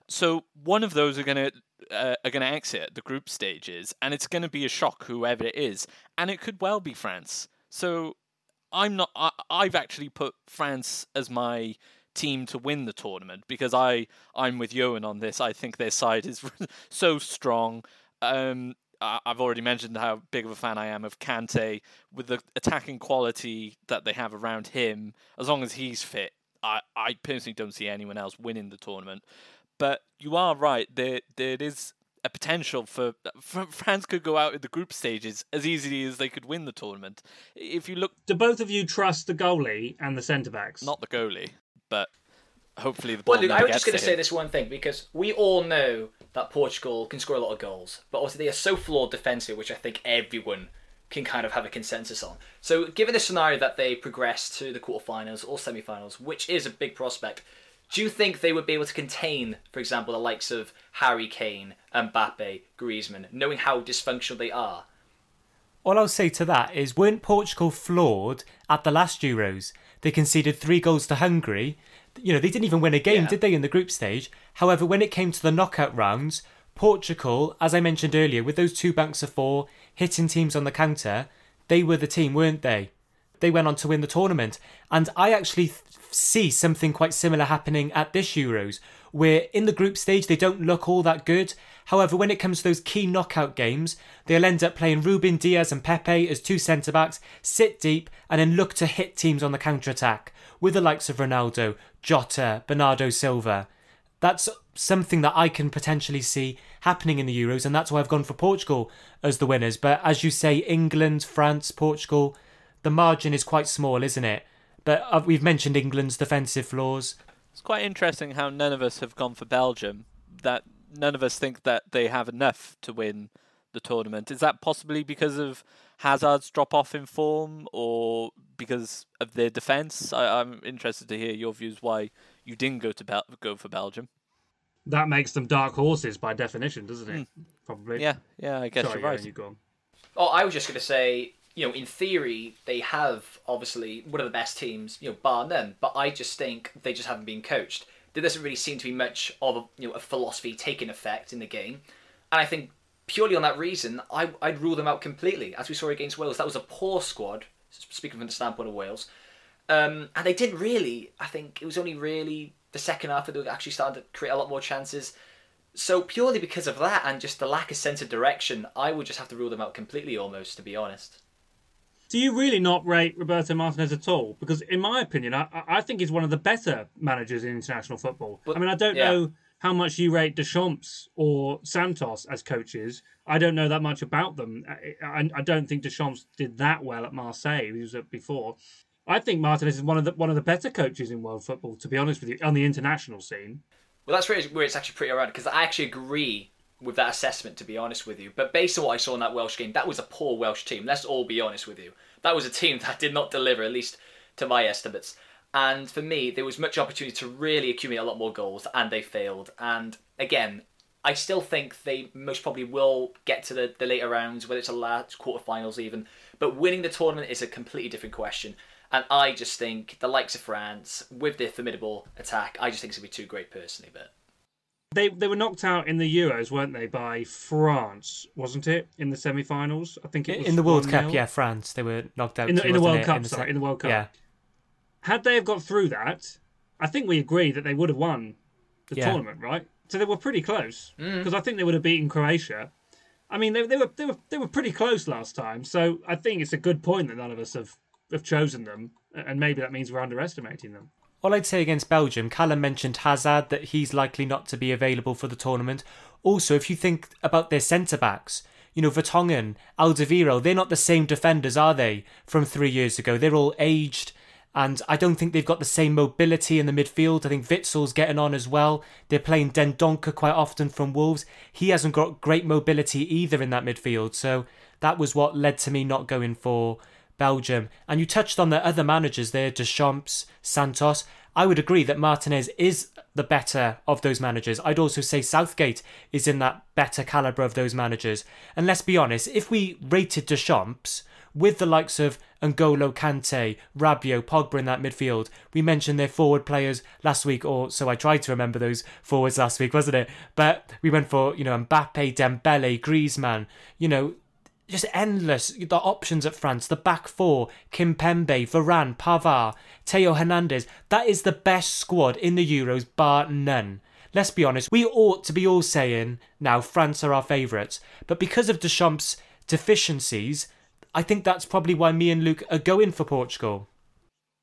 So one of those are gonna uh, are gonna exit the group stages, and it's gonna be a shock, whoever it is, and it could well be France. So I'm not. I, I've actually put France as my team to win the tournament because I I'm with Johan on this. I think their side is so strong. Um, I've already mentioned how big of a fan I am of Kante with the attacking quality that they have around him. As long as he's fit, I I personally don't see anyone else winning the tournament. But you are right. There there is a potential for, for France could go out in the group stages as easily as they could win the tournament. If you look Do both of you trust the goalie and the centre backs? not the goalie, but hopefully the ball Well, Luke, never I was just going to to say him. this one thing because we all know that Portugal can score a lot of goals, but also they are so flawed defensively, which I think everyone can kind of have a consensus on. So, given the scenario that they progress to the quarterfinals or semi-finals, which is a big prospect, Do you think they would be able to contain, for example, the likes of Harry Kane, Mbappe, Griezmann, knowing how dysfunctional they are? All I'll say to that is, weren't Portugal flawed at the last Euros? They conceded three goals to Hungary. You know, they didn't even win a game, Yeah. did they, in the group stage? However, when it came to the knockout rounds, Portugal, as I mentioned earlier, with those two banks of four, hitting teams on the counter, they were the team, weren't they? They went on to win the tournament. And I actually th- see something quite similar happening at this Euros, where in the group stage they don't look all that good. However, when it comes to those key knockout games, they'll end up playing Ruben Dias and Pepe as two centre backs, sit deep, and then look to hit teams on the counter attack with the likes of Ronaldo, Jota, Bernardo Silva. That's something that I can potentially see happening in the Euros, and that's why I've gone for Portugal as the winners. But as you say, England, France, Portugal, the margin is quite small, isn't it? But uh, we've mentioned England's defensive flaws. It's quite interesting how none of us have gone for Belgium. That none of us think that they have enough to win the tournament. Is that possibly because of Hazard's drop off in form, or because of their defence? I'm interested to hear your views why you didn't go to Bel- go for Belgium. That makes them dark horses by definition, doesn't it? Hmm. Probably. Yeah, yeah, I guess Sorry, you're right. Aaron, you go on. Oh, I was just going to say, you know, in theory, they have obviously one of the best teams, you know, bar none. But I just think they just haven't been coached. There doesn't really seem to be much of a, you know a philosophy taking effect in the game, and I think purely on that reason, I, I'd rule them out completely. As we saw against Wales, that was a poor squad. Speaking from the standpoint of Wales, um, and they didn't really. I think it was only really the second half that they actually started to create a lot more chances. So purely because of that and just the lack of sense of direction, I would just have to rule them out completely, almost to be honest. Do you really not rate Roberto Martinez at all? Because, in my opinion, I, I think he's one of the better managers in international football. But- I mean, I don't yeah. know how much you rate Deschamps or Santos as coaches. I don't know that much about them. I, I, I don't think Deschamps did that well at Marseille. He was at before. I think Martinez is one of the one of the better coaches in world football. To be honest with you, on the international scene. Well, that's where it's, where it's actually pretty around because I actually agree with that assessment, to be honest with you. But based on what I saw in that Welsh game, that was a poor Welsh team. Let's all be honest with you. That was a team that did not deliver, at least to my estimates. And for me, there was much opportunity to really accumulate a lot more goals, and they failed. And again, I still think they most probably will get to the, the later rounds, whether it's a last quarterfinals even. But winning the tournament is a completely different question. And I just think the likes of France, with their formidable attack, I just think it's going to be too great personally. But They they were knocked out in the Euros, weren't they, by France, wasn't it, in the semi-finals? I think it was In the World 1-0. Cup, yeah, France, they were knocked out. In the, too, in the World it? Cup, the sorry, in the World Cup. Yeah, Had they have got through that, I think we agree that they would have won the Yeah. tournament, right? So they were pretty close Mm. because I think they would have beaten Croatia. I mean, they, they were they were they were pretty close last time, so I think it's a good point that none of us have have chosen them, and maybe that means we're underestimating them. All I'd say against Belgium, Callum mentioned Hazard that he's likely not to be available for the tournament. Also, if you think about their centre backs, you know, Vertonghen, Alderweireld, they're not the same defenders, are they, from three years ago? They're all aged, and I don't think they've got the same mobility in the midfield. I think Witsel's getting on as well. They're playing Dendoncker quite often from Wolves. He hasn't got great mobility either in that midfield, so that was what led to me not going for Belgium. And you touched on the other managers there, Deschamps, Santos. I would agree that Martinez is the better of those managers. I'd also say Southgate is in that better calibre of those managers. And let's be honest, if we rated Deschamps with the likes of N'Golo Kante, Rabiot, Pogba in that midfield, we mentioned their forward players last week, or so I tried to remember those forwards last week, wasn't it? But we went for, you know, Mbappe, Dembele, Griezmann, you know, just endless the options at France. The back four: Kimpembe, Varane, Pavard, Theo Hernandez. That is the best squad in the Euros, bar none. Let's be honest. We ought to be all saying now France are our favourites, but because of Deschamps' deficiencies, I think that's probably why me and Luke are going for Portugal.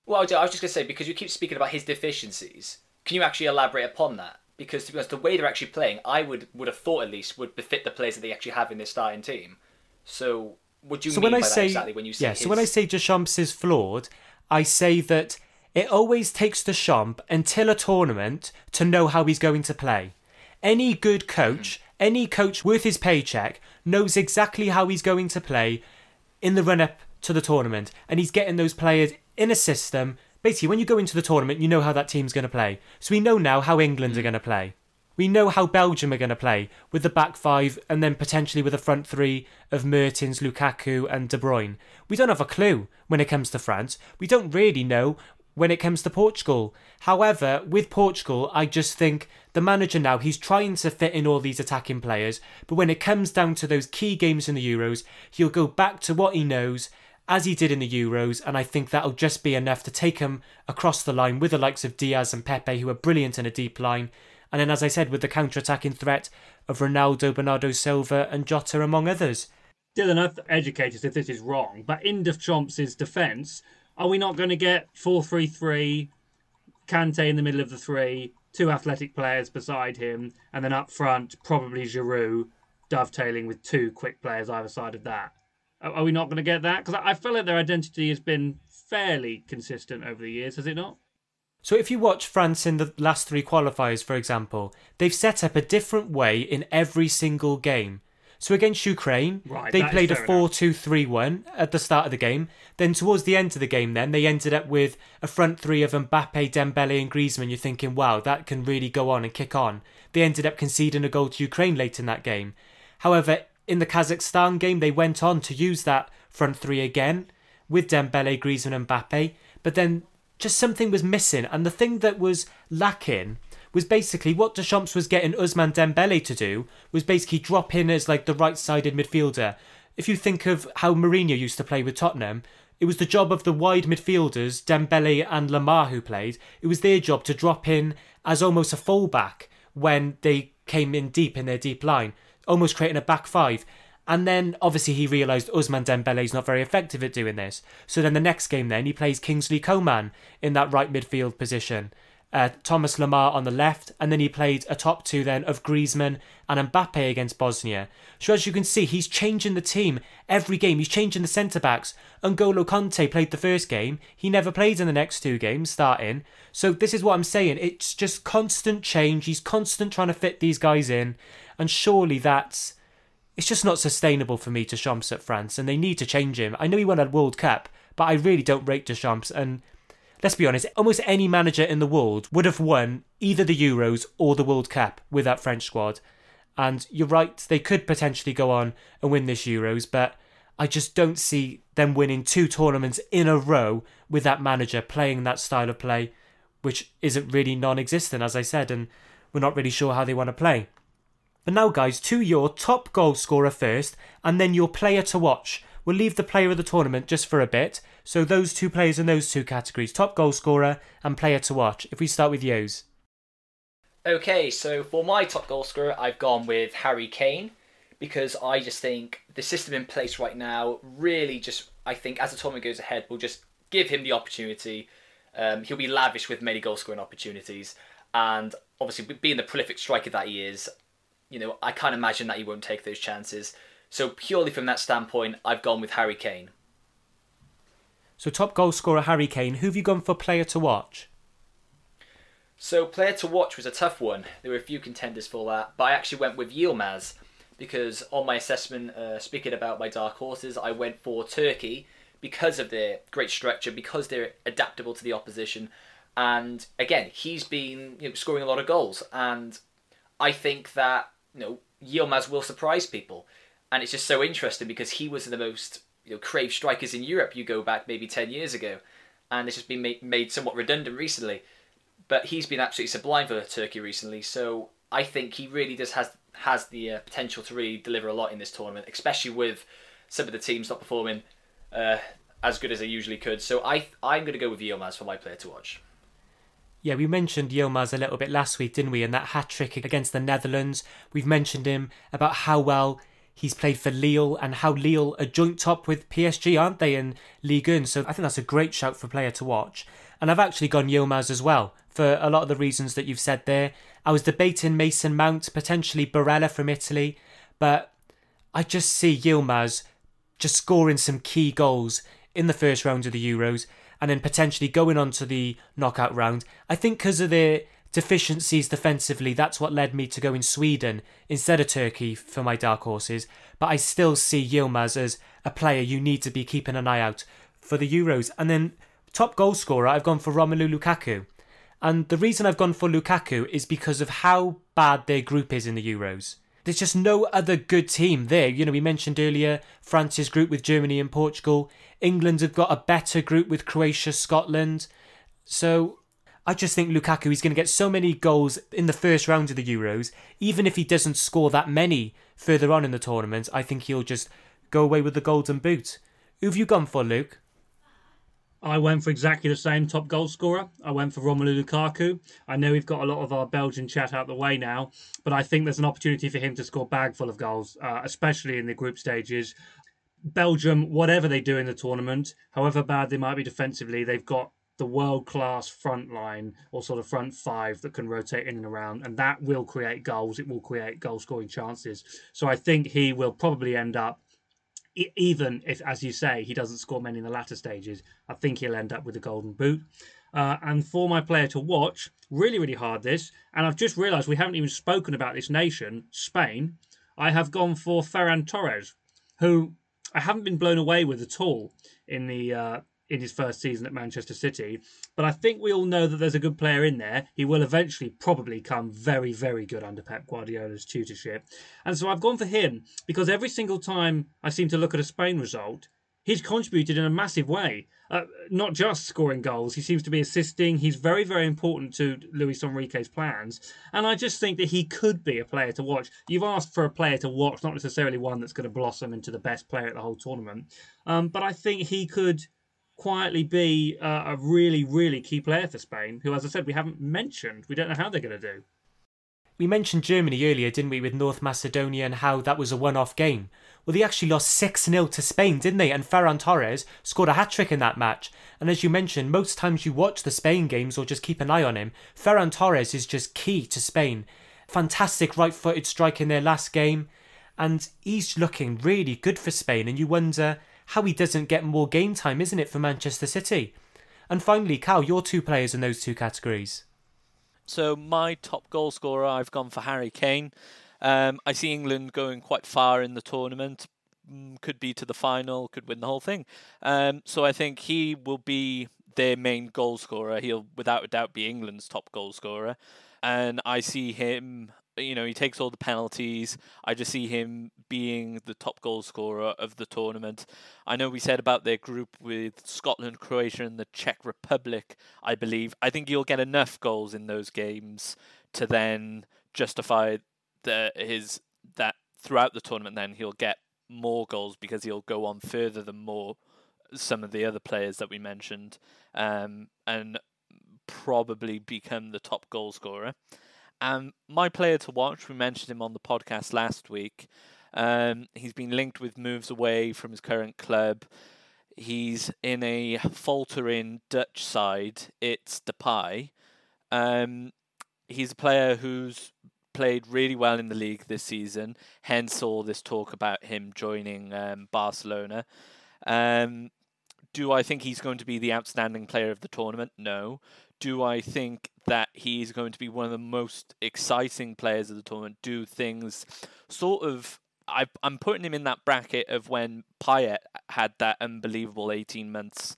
Well, I was just going to say, because you keep speaking about his deficiencies, can you actually elaborate upon that? Because to be honest, the way they're actually playing, I would would have thought at least would befit the players that they actually have in their starting team. So, what do you so mean when by I that say exactly when you say yeah, so when I say Deschamps is flawed, I say that it always takes Deschamps until a tournament to know how he's going to play. Any good coach, hmm. any coach worth his paycheck, knows exactly how he's going to play in the run up to the tournament, and he's getting those players in a system basically when you go into the tournament, you know how that team's going to play. So we know now how England are hmm. going to play. We know how Belgium are going to play with the back five and then potentially with a front three of Mertens, Lukaku, and De Bruyne. We don't have a clue when it comes to France. We don't really know when it comes to Portugal. However, with Portugal, I just think the manager now, he's trying to fit in all these attacking players, but when it comes down to those key games in the Euros, he'll go back to what he knows as he did in the Euros, and I think that'll just be enough to take him across the line with the likes of Dias and Pepe, who are brilliant in a deep line. And then, as I said, with the counter attacking threat of Ronaldo, Bernardo Silva, and Jota, among others. Dylan, I've educate us if this is wrong, but in Deschamps' defence, are we not going to get 4 3 3, Kante in the middle of the three, two athletic players beside him, and then up front, probably Giroud dovetailing with two quick players either side of that? Are we not going to get that? Because I feel like their identity has been fairly consistent over the years, has it not? So if you watch France in the last three qualifiers, for example, they've set up a different way in every single game. So against Ukraine, Right, they played a fair 4 2 3 1 at the start of the game. Then towards the end of the game, then they ended up with a front three of Mbappe, Dembele, and Griezmann. You're thinking, wow, that can really go on and kick on. They ended up conceding a goal to Ukraine late in that game. However, in the Kazakhstan game, they went on to use that front three again with Dembele, Griezmann, and Mbappe. But then just something was missing, and the thing that was lacking was basically what Deschamps was getting Ousmane Dembele to do was basically drop in as like the right-sided midfielder. If you think of how Mourinho used to play with Tottenham, it was the job of the wide midfielders, Dembele and Lemar, who played. It was their job to drop in as almost a fullback when they came in deep in their deep line, almost creating a back five. And then obviously he realised Ousmane Dembele is not very effective at doing this. So then the next game, then he plays Kingsley Coman in that right midfield position. Uh, Thomas Lemar on the left, and then he played a top two then of Griezmann and Mbappe against Bosnia. So as you can see, he's changing the team every game. He's changing the centre backs. N'Golo Kante played the first game. He never played in the next two games starting. So this is what I'm saying. It's just constant change. He's constant trying to fit these guys in, and surely that's it's just not sustainable for me Deschamps at France, and they need to change him. I know he won a World Cup, but I really don't rate Deschamps. And let's be honest, almost any manager in the world would have won either the Euros or the World Cup with that French squad. And you're right, they could potentially go on and win this Euros, but I just don't see them winning two tournaments in a row with that manager playing that style of play, which isn't really non existent, as I said, and we're not really sure how they want to play. But now, guys, to your top goal scorer first, and then your player to watch. We'll leave the player of the tournament just for a bit. So, those two players in those two categories top goal scorer and player to watch. If we start with Yos. Okay, so for my top goal scorer, I've gone with Harry Kane because I just think the system in place right now really just, I think as the tournament goes ahead, will just give him the opportunity. Um, he'll be lavish with many goal scoring opportunities, and obviously being the prolific striker that he is, you know, I can't imagine that he won't take those chances. So purely from that standpoint, I've gone with Harry Kane. So, top goal scorer Harry Kane. Who have you gone for player to watch? So player to watch was a tough one. There were a few contenders for that, but I actually went with Yilmaz because on my assessment, uh, speaking about my dark horses, I went for Turkey because of their great structure, because they're adaptable to the opposition, and again, he's been you know, scoring a lot of goals, and I think that you know Yilmaz will surprise people, and it's just so interesting because he was the most you know crave strikers in Europe. You go back maybe ten years ago, and it's just been made, made somewhat redundant recently but he's been absolutely sublime for Turkey recently. So I think he really does has has the uh, potential to really deliver a lot in this tournament, especially with some of the teams not performing uh, as good as they usually could. So I I'm going to go with Yilmaz for my player to watch. Yeah, we mentioned Yilmaz a little bit last week, didn't we? And that hat trick against the Netherlands. We've mentioned him about how well he's played for Lille and how Lille are joint top with PSG, aren't they, in Ligue 1? So I think that's a great shout for a player to watch. And I've actually gone Yilmaz as well for a lot of the reasons that you've said there. I was debating Mason Mount, potentially Barella from Italy, but I just see Yilmaz just scoring some key goals in the first round of the Euros and then potentially going on to the knockout round. I think because of their deficiencies defensively, that's what led me to go in Sweden instead of Turkey for my dark horses. But I still see Yilmaz as a player you need to be keeping an eye out for the Euros. And then top goal scorer, I've gone for Romelu Lukaku. And the reason I've gone for Lukaku is because of how bad their group is in the Euros. There's just no other good team there. You know, we mentioned earlier France's group with Germany and Portugal. England have got a better group with Croatia, Scotland. So I just think Lukaku is going to get so many goals in the first round of the Euros. Even if he doesn't score that many further on in the tournament, I think he'll just go away with the golden boot. Who have you gone for, Luke? I went for exactly the same top goal scorer. I went for Romelu Lukaku. I know we've got a lot of our Belgian chat out the way now, but I think there's an opportunity for him to score bag full of goals, uh, especially in the group stages. Belgium, whatever they do in the tournament, however bad they might be defensively, they've got the world class front line or sort of front five that can rotate in and around, and that will create goals. It will create goal scoring chances. So I think he will probably end up even if, as you say, he doesn't score many in the latter stages, I think he'll end up with a golden boot. Uh, and for my player to watch, really, really hard this. And I've just realised we haven't even spoken about this nation, Spain. I have gone for Ferran Torres, who I haven't been blown away with at all in the uh, in his first season at Manchester City. But I think we all know that there's a good player in there. He will eventually probably come very, very good under Pep Guardiola's tutorship. And so I've gone for him because every single time I seem to look at a Spain result, he's contributed in a massive way. Uh, not just scoring goals, he seems to be assisting. He's very, very important to Luis Enrique's plans. And I just think that he could be a player to watch. You've asked for a player to watch, not necessarily one that's going to blossom into the best player at the whole tournament. Um, but I think he could quietly be uh, a really, really key player for Spain, who, as I said, we haven't mentioned. We don't know how they're going to do. We mentioned Germany earlier, didn't we, with North Macedonia and how that was a one off game. Well, they actually lost 6 0 to Spain, didn't they? And Ferran Torres scored a hat trick in that match. And as you mentioned, most times you watch the Spain games or just keep an eye on him, Ferran Torres is just key to Spain. Fantastic right footed strike in their last game. And he's looking really good for Spain. And you wonder how he doesn't get more game time, isn't it, for Manchester City? And finally, Cal, your two players in those two categories. So my top goal scorer, I've gone for Harry Kane. Um, I see England going quite far in the tournament. Mm, could be to the final, could win the whole thing. Um, so I think he will be their main goal scorer. He'll, without a doubt, be England's top goal scorer. And I see him you know, he takes all the penalties. I just see him being the top goal scorer of the tournament. I know we said about their group with Scotland, Croatia, and the Czech Republic, I believe. I think he'll get enough goals in those games to then justify the his that throughout the tournament then he'll get more goals because he'll go on further than more some of the other players that we mentioned um, and probably become the top goal scorer. My player to watch, we mentioned him on the podcast last week. Um, he's been linked with moves away from his current club. He's in a faltering Dutch side. It's Depay. Um, he's a player who's played really well in the league this season. Hence all this talk about him joining um, Barcelona. Um, do I think he's going to be the outstanding player of the tournament? No do I think that he's going to be one of the most exciting players of the tournament? Do things sort of. I, I'm putting him in that bracket of when Payet had that unbelievable 18 months.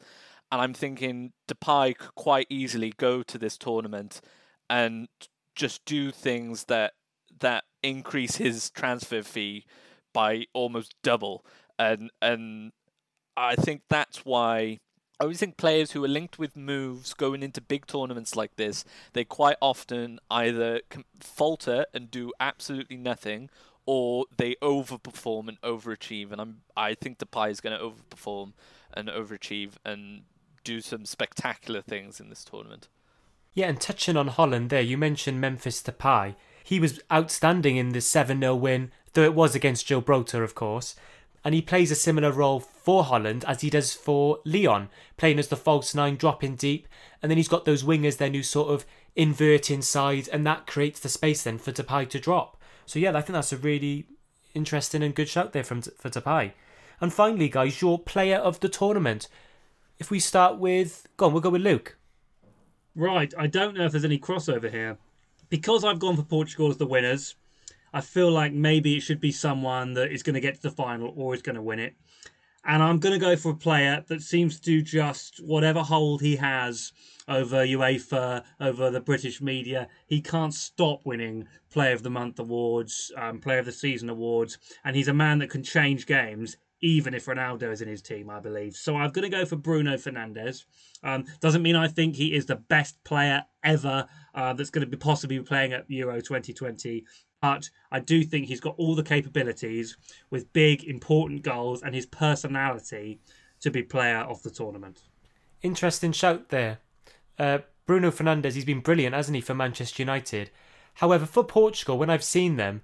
And I'm thinking Depay could quite easily go to this tournament and just do things that that increase his transfer fee by almost double. And and I think that's why I always think players who are linked with moves going into big tournaments like this, they quite often either falter and do absolutely nothing, or they overperform and overachieve. And I'm I think Depay is going to overperform and overachieve and do some spectacular things in this tournament. Yeah, and touching on Holland there, you mentioned Memphis Depay. He was outstanding in the 7 0 win, though it was against Gibraltar, of course and he plays a similar role for Holland as he does for Lyon, playing as the false nine, dropping deep, and then he's got those wingers then who sort of invert inside, and that creates the space then for Depay to drop. So yeah, I think that's a really interesting and good shout there from for Depay. And finally, guys, your player of the tournament. If we start with, go on, we'll go with Luke. Right, I don't know if there's any crossover here. Because I've gone for Portugal as the winners, I feel like maybe it should be someone that is going to get to the final or is going to win it. And I'm going to go for a player that seems to just whatever hold he has over UEFA, over the British media, he can't stop winning Player of the Month awards, um, Player of the Season awards, and he's a man that can change games even if Ronaldo is in his team, I believe. So I'm going to go for Bruno Fernandes. Um, doesn't mean I think he is the best player ever uh, that's going to be possibly playing at Euro 2020. But I do think he's got all the capabilities with big, important goals and his personality to be player of the tournament. Interesting shout there. Uh, Bruno Fernandes, he's been brilliant, hasn't he, for Manchester United? However, for Portugal, when I've seen them,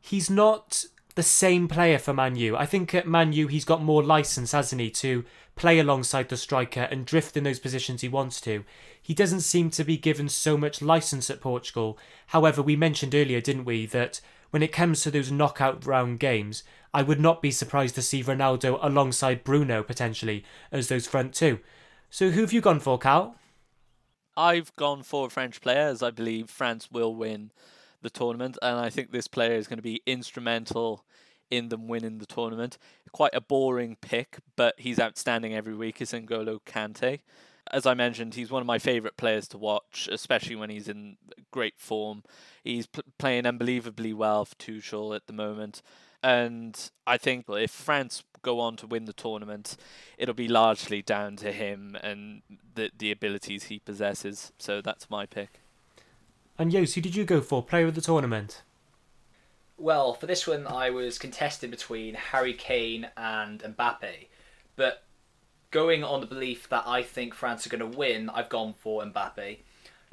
he's not the same player for Man U. I think at Man U he's got more license, hasn't he, to play alongside the striker and drift in those positions he wants to. He doesn't seem to be given so much license at Portugal. However, we mentioned earlier, didn't we, that when it comes to those knockout round games, I would not be surprised to see Ronaldo alongside Bruno potentially as those front two. So who have you gone for, Cal? I've gone for French players. I believe France will win the tournament, and I think this player is going to be instrumental in them winning the tournament. Quite a boring pick, but he's outstanding every week. Is N'Golo Kante. As I mentioned, he's one of my favourite players to watch, especially when he's in great form. He's playing unbelievably well for Tuchel at the moment. And I think if France go on to win the tournament, it'll be largely down to him and the the abilities he possesses. So that's my pick. And Yos, who did you go for? Player of the tournament? Well, for this one, I was contested between Harry Kane and Mbappe. But going on the belief that I think France are going to win, I've gone for Mbappe.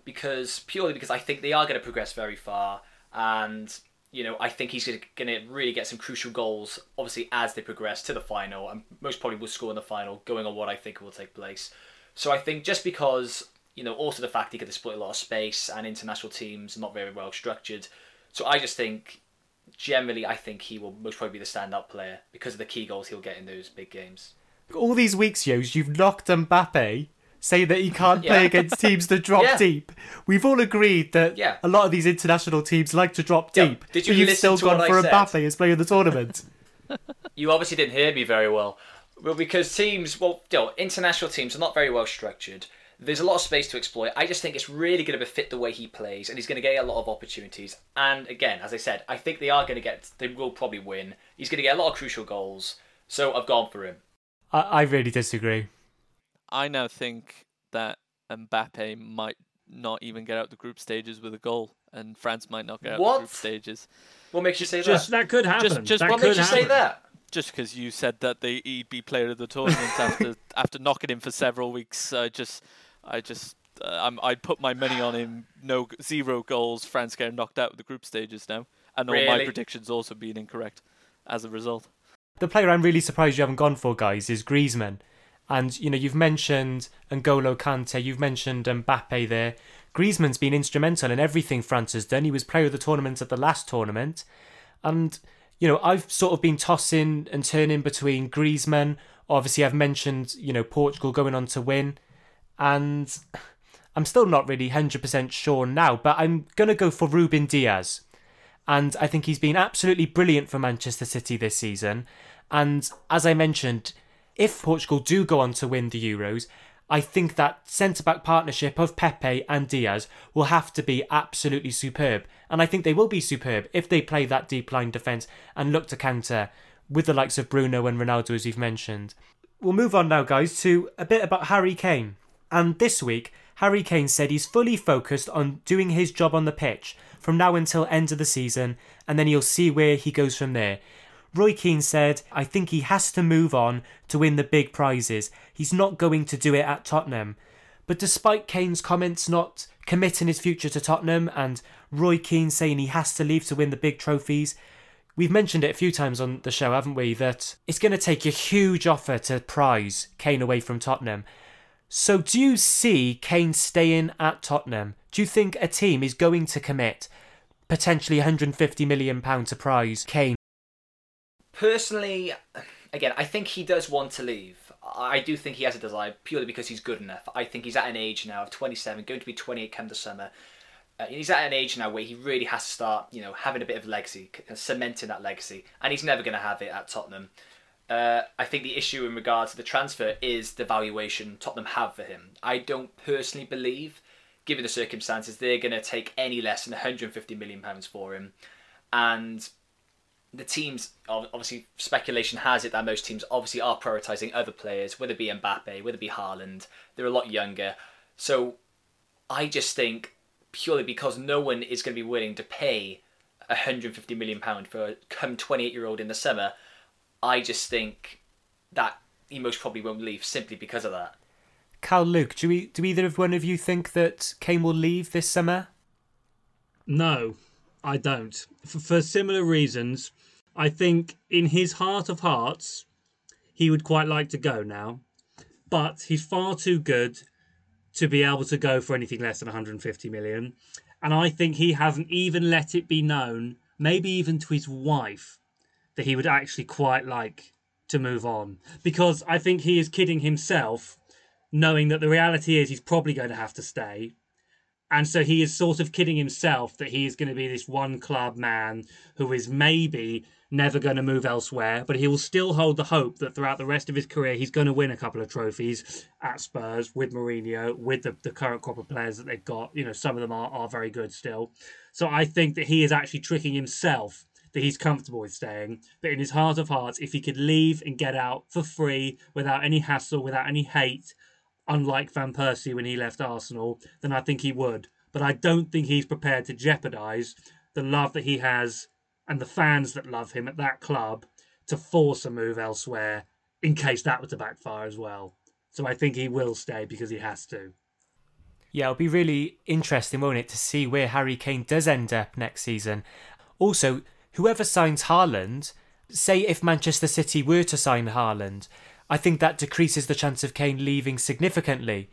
Because purely because I think they are going to progress very far. And, you know, I think he's going to really get some crucial goals, obviously, as they progress to the final. And most probably will score in the final, going on what I think will take place. So I think just because you know, also the fact he could exploit a lot of space and international teams not very well structured. So I just think, generally, I think he will most probably be the standout player because of the key goals he'll get in those big games. All these weeks, Yos, you've knocked Mbappe, say that he can't play against teams that drop Yeah. deep. We've all agreed that Yeah. a lot of these international teams like to drop Yeah, deep. did you but you've listen still to gone what I for said? Mbappe as player of the tournament. You obviously didn't hear me very well. Well, because teams, well, you know, international teams are not very well structured. There's a lot of space to exploit. I just think it's really going to befit the way he plays, and he's going to get a lot of opportunities. And again, as I said, I think they are going to get, they will probably win. He's going to get a lot of crucial goals. So I've gone for him. I, I really disagree. I now think that Mbappe might not even get out the group stages with a goal, and France might not get out the group stages. What makes you say Just that? that could happen. just that What could makes you say that? Just because you said that they he'd be player of the tournament after after knocking him for several weeks, I just I just uh, I'm, I'd put my money on him. No zero goals. France getting knocked out of the group stages now, and all my predictions also being incorrect as a result. The player I'm really surprised you haven't gone for, guys, is Griezmann. And, you know, you've mentioned N'Golo Kante, you've mentioned Mbappe there. Griezmann's been instrumental in everything France has done. He was player of the tournament at the last tournament. And, you know, I've sort of been tossing and turning between Griezmann. Obviously, I've mentioned, you know, Portugal going on to win. And I'm still not really 100% sure now, but I'm going to go for Ruben Dias and I think he's been absolutely brilliant for Manchester City this season. And as I mentioned, if Portugal do go on to win the Euros, I think that centre back partnership of Pepe and Dias will have to be absolutely superb. And I think they will be superb if they play that deep line defence and look to counter with the likes of Bruno and Ronaldo, as you've mentioned. We'll move on now, guys, to a bit about Harry Kane. And this week, Harry Kane said he's fully focused on doing his job on the pitch from now until end of the season, and then he'll see where he goes from there. Roy Keane said, I think he has to move on to win the big prizes. He's not going to do it at Tottenham. But despite Kane's comments not committing his future to Tottenham and Roy Keane saying he has to leave to win the big trophies, we've mentioned it a few times on the show, haven't we, that it's going to take a huge offer to prize Kane away from Tottenham. So, do you see Kane staying at Tottenham? Do you think a team is going to commit potentially 150 million pound to prize Kane? Personally, again, I think he does want to leave. I do think he has a desire purely because he's good enough. I think he's at an age now of 27, going to be 28 come the summer. Uh, he's at an age now where he really has to start, you know, having a bit of legacy, cementing that legacy, and he's never going to have it at Tottenham. Uh, I think the issue in regards to the transfer is the valuation Tottenham have for him. I don't personally believe, given the circumstances, they're going to take any less than 150 million pounds for him, and the teams obviously speculation has it that most teams obviously are prioritising other players, whether it be Mbappe, whether it be Haaland. They're a lot younger, so I just think purely because no one is going to be willing to pay 150 million pound for a come 28 year old in the summer. I just think that he most probably won't leave simply because of that. Cal, Luke, do we do either of one of you think that Kane will leave this summer? No, I don't. For, for similar reasons, I think in his heart of hearts, he would quite like to go now, but he's far too good to be able to go for anything less than 150 million. And I think he hasn't even let it be known, maybe even to his wife, that he would actually quite like to move on. Because I think he is kidding himself, knowing that the reality is he's probably going to have to stay. And so he is sort of kidding himself that he is going to be this one club man who is maybe never going to move elsewhere, but he will still hold the hope that throughout the rest of his career he's going to win a couple of trophies at Spurs with Mourinho, with the, the current crop of players that they've got. You know, some of them are, are very good still. So I think that he is actually tricking himself that he's comfortable with staying. But in his heart of hearts, if he could leave and get out for free without any hassle, without any hate, unlike Van Persie when he left Arsenal, then I think he would. But I don't think he's prepared to jeopardise the love that he has and the fans that love him at that club to force a move elsewhere in case that were to backfire as well. So I think he will stay because he has to. Yeah, it'll be really interesting, won't it, to see where Harry Kane does end up next season. Also, whoever signs Haaland, say if Manchester City were to sign Haaland, I think that decreases the chance of Kane leaving significantly.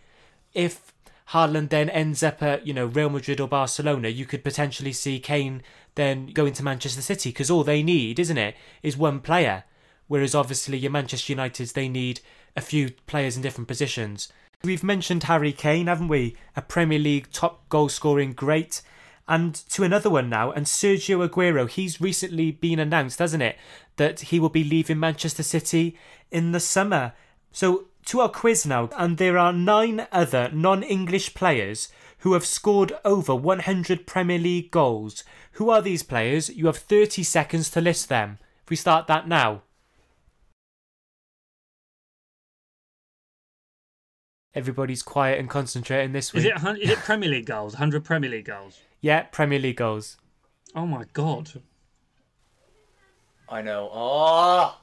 If Haaland then ends up at, you know, Real Madrid or Barcelona, you could potentially see Kane then going to Manchester City because all they need, isn't it, is one player. Whereas obviously your Manchester Uniteds, they need a few players in different positions. We've mentioned Harry Kane, haven't we? A Premier League top goal scoring great. And to another one now, and Sergio Aguero, he's recently been announced, hasn't it, that he will be leaving Manchester City in the summer. So to our quiz now, and there are nine other non English players who have scored over 100 Premier League goals. Who are these players? You have 30 seconds to list them. If we start that now. Everybody's quiet and concentrating this week. Is it is it Premier League goals? 100 Premier League goals? Yeah, Premier League goals. Oh my god. I know. Oh,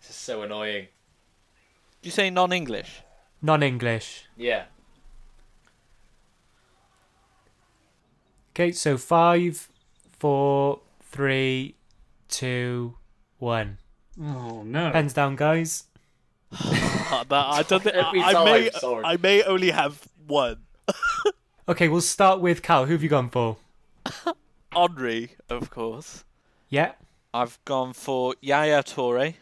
this is so annoying. you say non-English? Non English. Yeah. Okay, so five, four, three, two, one. Oh no. Pens down, guys. That- I don't think I, I may. sorry. I may only have one. Okay, we'll start with Cal. Who have you gone for? Henry, of course. Yeah, I've gone for Yaya Toure.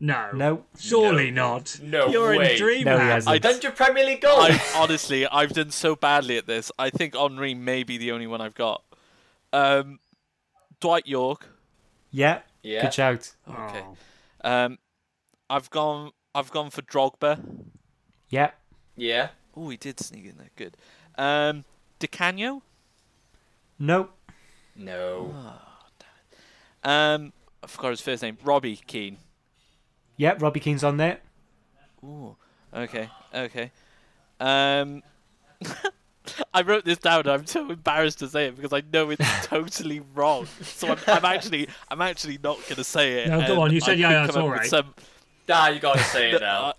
no. no. Surely not. No You're way. in dreamland. No, he hasn't. I- Hundred Premier League goals. I honestly, I've done so badly at this. I think Henry may be the only one I've got. Um, Dwight Yorke. Yeah, yeah. good shout. Okay. Oh. Um, I've gone. I've gone for Drogba. Yeah, Yeah. Oh, he did sneak in there. Good. Um, Di Canio. no. No. Um, I forgot his first name. Robbie Keane. Yeah, Robbie Keane's on there. Ooh. Okay. Okay. Um, I wrote this down. I'm so embarrassed to say it because I know it's totally wrong. So I'm, I'm actually, I'm actually not going to say it. No, go on, you said I could Yaya come up. Some, Ah, you gotta say it now.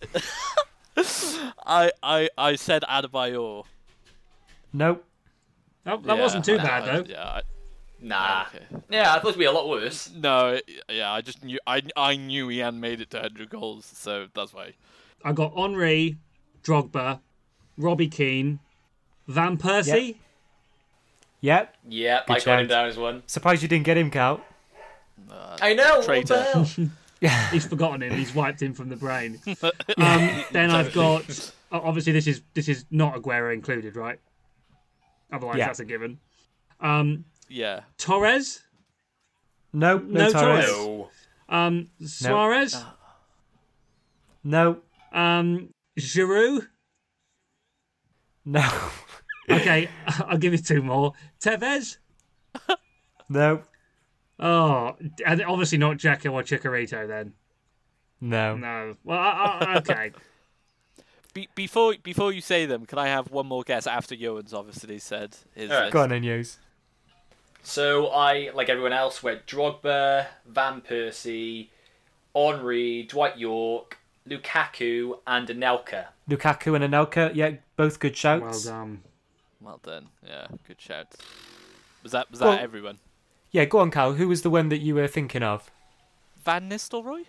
I, I, I said Adebayor. No. That, that Yeah, wasn't too I- bad I- though. Yeah. I, Nah. okay. Yeah, I thought it'd be a lot worse. No. Yeah. I just knew. I, I knew he hadn't made it to 100 goals, so that's why. I got Henry, Drogba, Robbie Keane, Van Persie. Yep. Yep. Good I got him down as one. Surprised you didn't get him, Cal. I know. What Traitor. the hell? He's forgotten him. He's wiped him from the brain. Um, then I've got. Obviously, this is this is not Aguero included, right? Otherwise, Yeah. that's a given. Um, Yeah. Torres. No, no, No Torres. Torres. No. Um, Suarez. No. Um, Giroud. No. Okay, I'll give you two more. Tevez. no. Oh, and obviously not Jacko or Chicharito then. No. No. Well, I, I, okay. Be- before before you say them, can I have one more guess after Johan's obviously said his Alright. list? Go on then, Hughes. So I, like everyone else, went Drogba, Van Persie, Henry, Dwight Yorke, Lukaku, and Anelka. Lukaku and Anelka, yeah, both good shouts. well done. Well done. Yeah, good shout. Was that was Well- that everyone? yeah, go on, Cal. Who was the one that you were thinking of? Van Nistelrooy?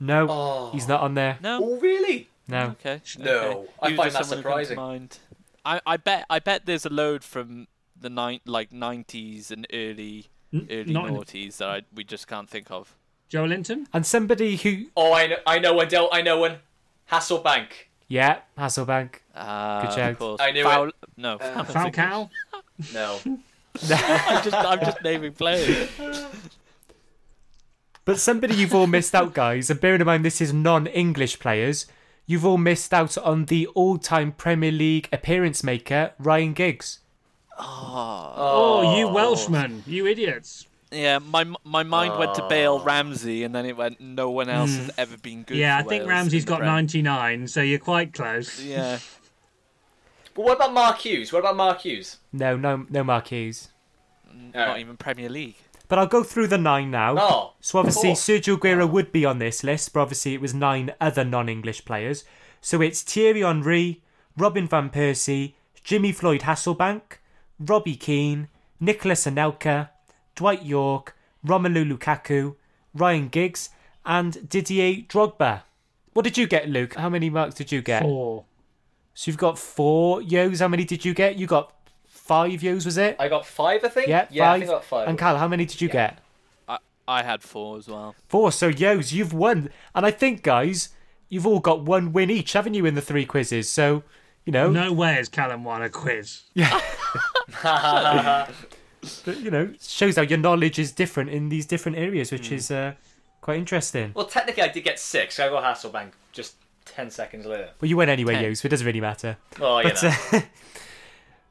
No, Oh. he's not on there. No. Oh, really? No. Okay. No, okay. I You find that someone who comes to surprising. Mind. I, I bet I bet there's a load from the nine like nineties and early N- early not in- noughties that I, we just can't think of. Joe Linton. And somebody who, Oh, I know, I know one, Del, I know one. Hasselbaink. yeah, Hasselbaink. Ah, shout. of course. I knew Foul- it. No, Uh, Foul- Falcao. No. I'm just I'm just naming players. But somebody you've all missed out, guys, and bearing in mind this is non English players, you've all missed out on the all time Premier League appearance maker, Ryan Giggs. Oh. oh, you Welshman, you idiots. Yeah, my my mind went to Bale Oh. Ramsey, and then it went. No one else has hmm. ever been good. yeah, I for think Wales Ramsey's in the got Prem. 99, so you're quite close. Yeah, But what about Mark Hughes? What about Mark Hughes? No, no, no Marquis. not Alright. even Premier League. But I'll go through the nine now. Oh. So obviously cool. Sergio Aguero would be on this list, but obviously it was nine other non-English players. So it's Thierry Henry, Robin van Persie, Jimmy Floyd Hasselbaink, Robbie Keane, Nicolas Anelka, Dwight Yorke, Romelu Lukaku, Ryan Giggs, and Didier Drogba. What did you get, Luke? How many marks did you get? Four. So you've got four yos. How many did you get? You got five yos, was it? I got five, I think. yeah, yeah, I five. think I got five. And Cal, how many did you get? I I had four as well. Four. So, yos, you've won. And I think, guys, you've all got one win each, haven't you, in the three quizzes? So, you know, No way has Callum won a quiz. Yeah. but, you know, shows how your knowledge is different in these different areas, which Hmm. is uh, quite interesting. well, technically, I did get six. I got Hasselbaink just ten seconds later. Well, you win anyway, Ten. Yos, so it doesn't really matter. Oh, you know. uh,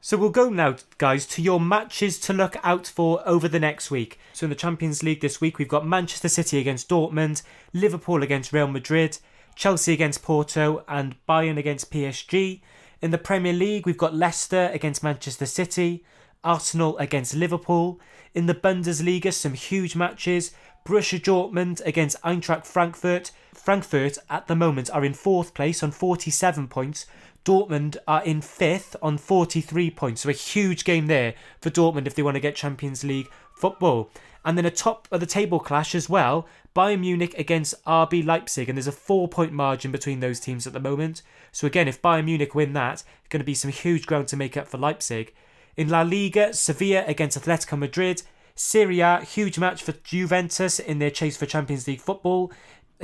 so we'll go now, guys, to your matches to look out for over the next week. So in the Champions League this week, we've got Manchester City against Dortmund, Liverpool against Real Madrid, Chelsea against Porto, and Bayern against PSG. In the Premier League, we've got Leicester against Manchester City, Arsenal against Liverpool. In the Bundesliga, some huge matches. Borussia Dortmund against Eintracht Frankfurt. Frankfurt at the moment are in fourth place on 47 points. Dortmund are in fifth on 43 points. So a huge game there for Dortmund if they want to get Champions League football. And then a top of the table clash as well. Bayern Munich against RB Leipzig, and there's a four point margin between those teams at the moment. So again, if Bayern Munich win that, it's going to be some huge ground to make up for Leipzig. In La Liga, Sevilla against Atletico Madrid. Serie A, huge match for Juventus in their chase for Champions League football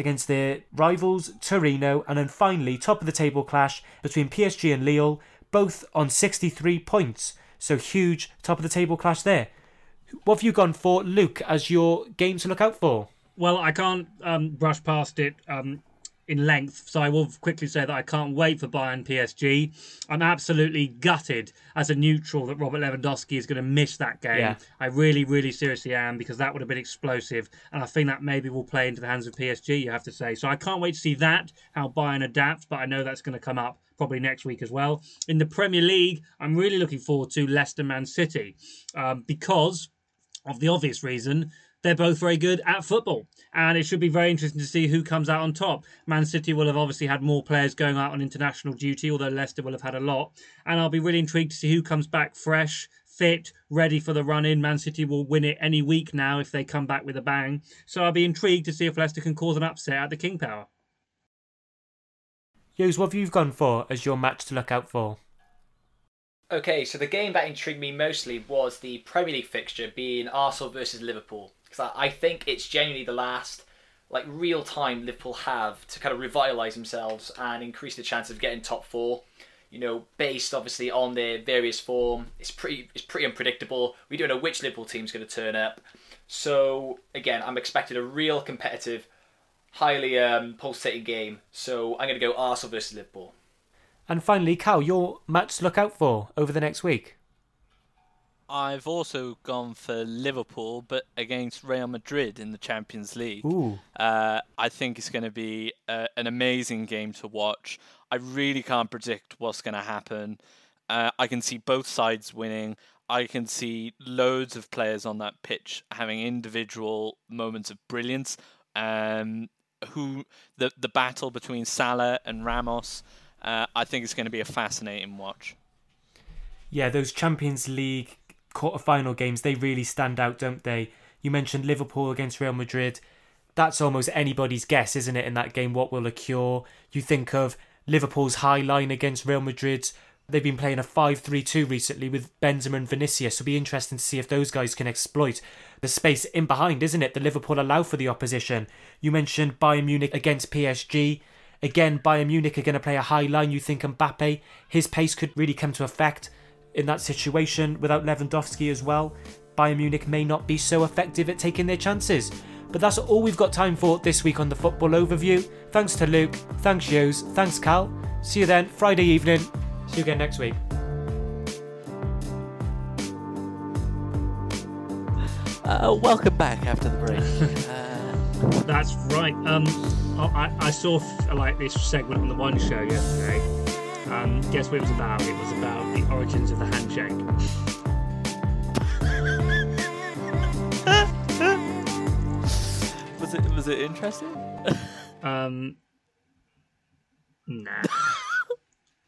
against their rivals Torino, and then finally top of the table clash between PSG and Lille, both on 63 points. So huge top of the table clash there. What have you gone for, Luke, as your game to look out for? Well, I can't um, brush past it um, in length, so I will quickly say that I can't wait for Bayern PSG. I'm absolutely gutted as a neutral that Robert Lewandowski is going to miss that game. Yeah. I really, really seriously am because that would have been explosive, and I think that maybe will play into the hands of PSG. You have to say. So I can't wait to see that how Bayern adapts, but I know that's going to come up probably next week as well. In the Premier League, I'm really looking forward to Leicester Man City um, because of the obvious reason they're both very good at football. And it should be very interesting to see who comes out on top. Man City will have obviously had more players going out on international duty, although Leicester will have had a lot. And I'll be really intrigued to see who comes back fresh, fit, ready for the run in. Man City will win it any week now if they come back with a bang. So I'll be intrigued to see if Leicester can cause an upset at the King Power. Yos, what have you gone for as your match to look out for? Okay, so the game that intrigued me mostly was the Premier League fixture being Arsenal versus Liverpool because I, I think it's genuinely the last like real time Liverpool have to kind of revitalise themselves and increase the chance of getting top four. you know, based obviously on their various form. It's pretty it's pretty unpredictable. We don't know which Liverpool team's going to turn up. So again, I'm expecting a real competitive, highly um, pulsating game. So I'm going to go Arsenal versus Liverpool. And finally, Cal, your match to look out for over the next week. I've also gone for Liverpool, but against Real Madrid in the Champions League. Uh, I think it's going to be uh, an amazing game to watch. I really can't predict what's going to happen. Uh, I can see both sides winning. I can see loads of players on that pitch having individual moments of brilliance. Um, who the the battle between Salah and Ramos, uh, I think it's going to be a fascinating watch. Yeah, those Champions League quarter-final games, they really stand out, don't they? You mentioned Liverpool against Real Madrid. That's almost anybody's guess, isn't it, in that game, what will occur? You think of Liverpool's high line against Real Madrid. They've been playing a 5 3 2 recently with Benzema and Vinicius. It'll be interesting to see if those guys can exploit the space in behind, isn't it? The Liverpool allow for the opposition. You mentioned Bayern Munich against PSG. Again, Bayern Munich are going to play a high line. You think Mbappe, his pace could really come to effect in that situation without Lewandowski as well. Bayern Munich may not be so effective at taking their chances. But that's all we've got time for this week on the Football Overview. Thanks to Luke, thanks Yos, thanks Cal. See you then Friday evening. See you again next week. Uh, welcome back after the break. Uh, That's right. Um, I, I saw like this segment on the One Show yesterday. Um, guess what it was about? It was about the origins of the handshake. Was it was it interesting? Um, nah.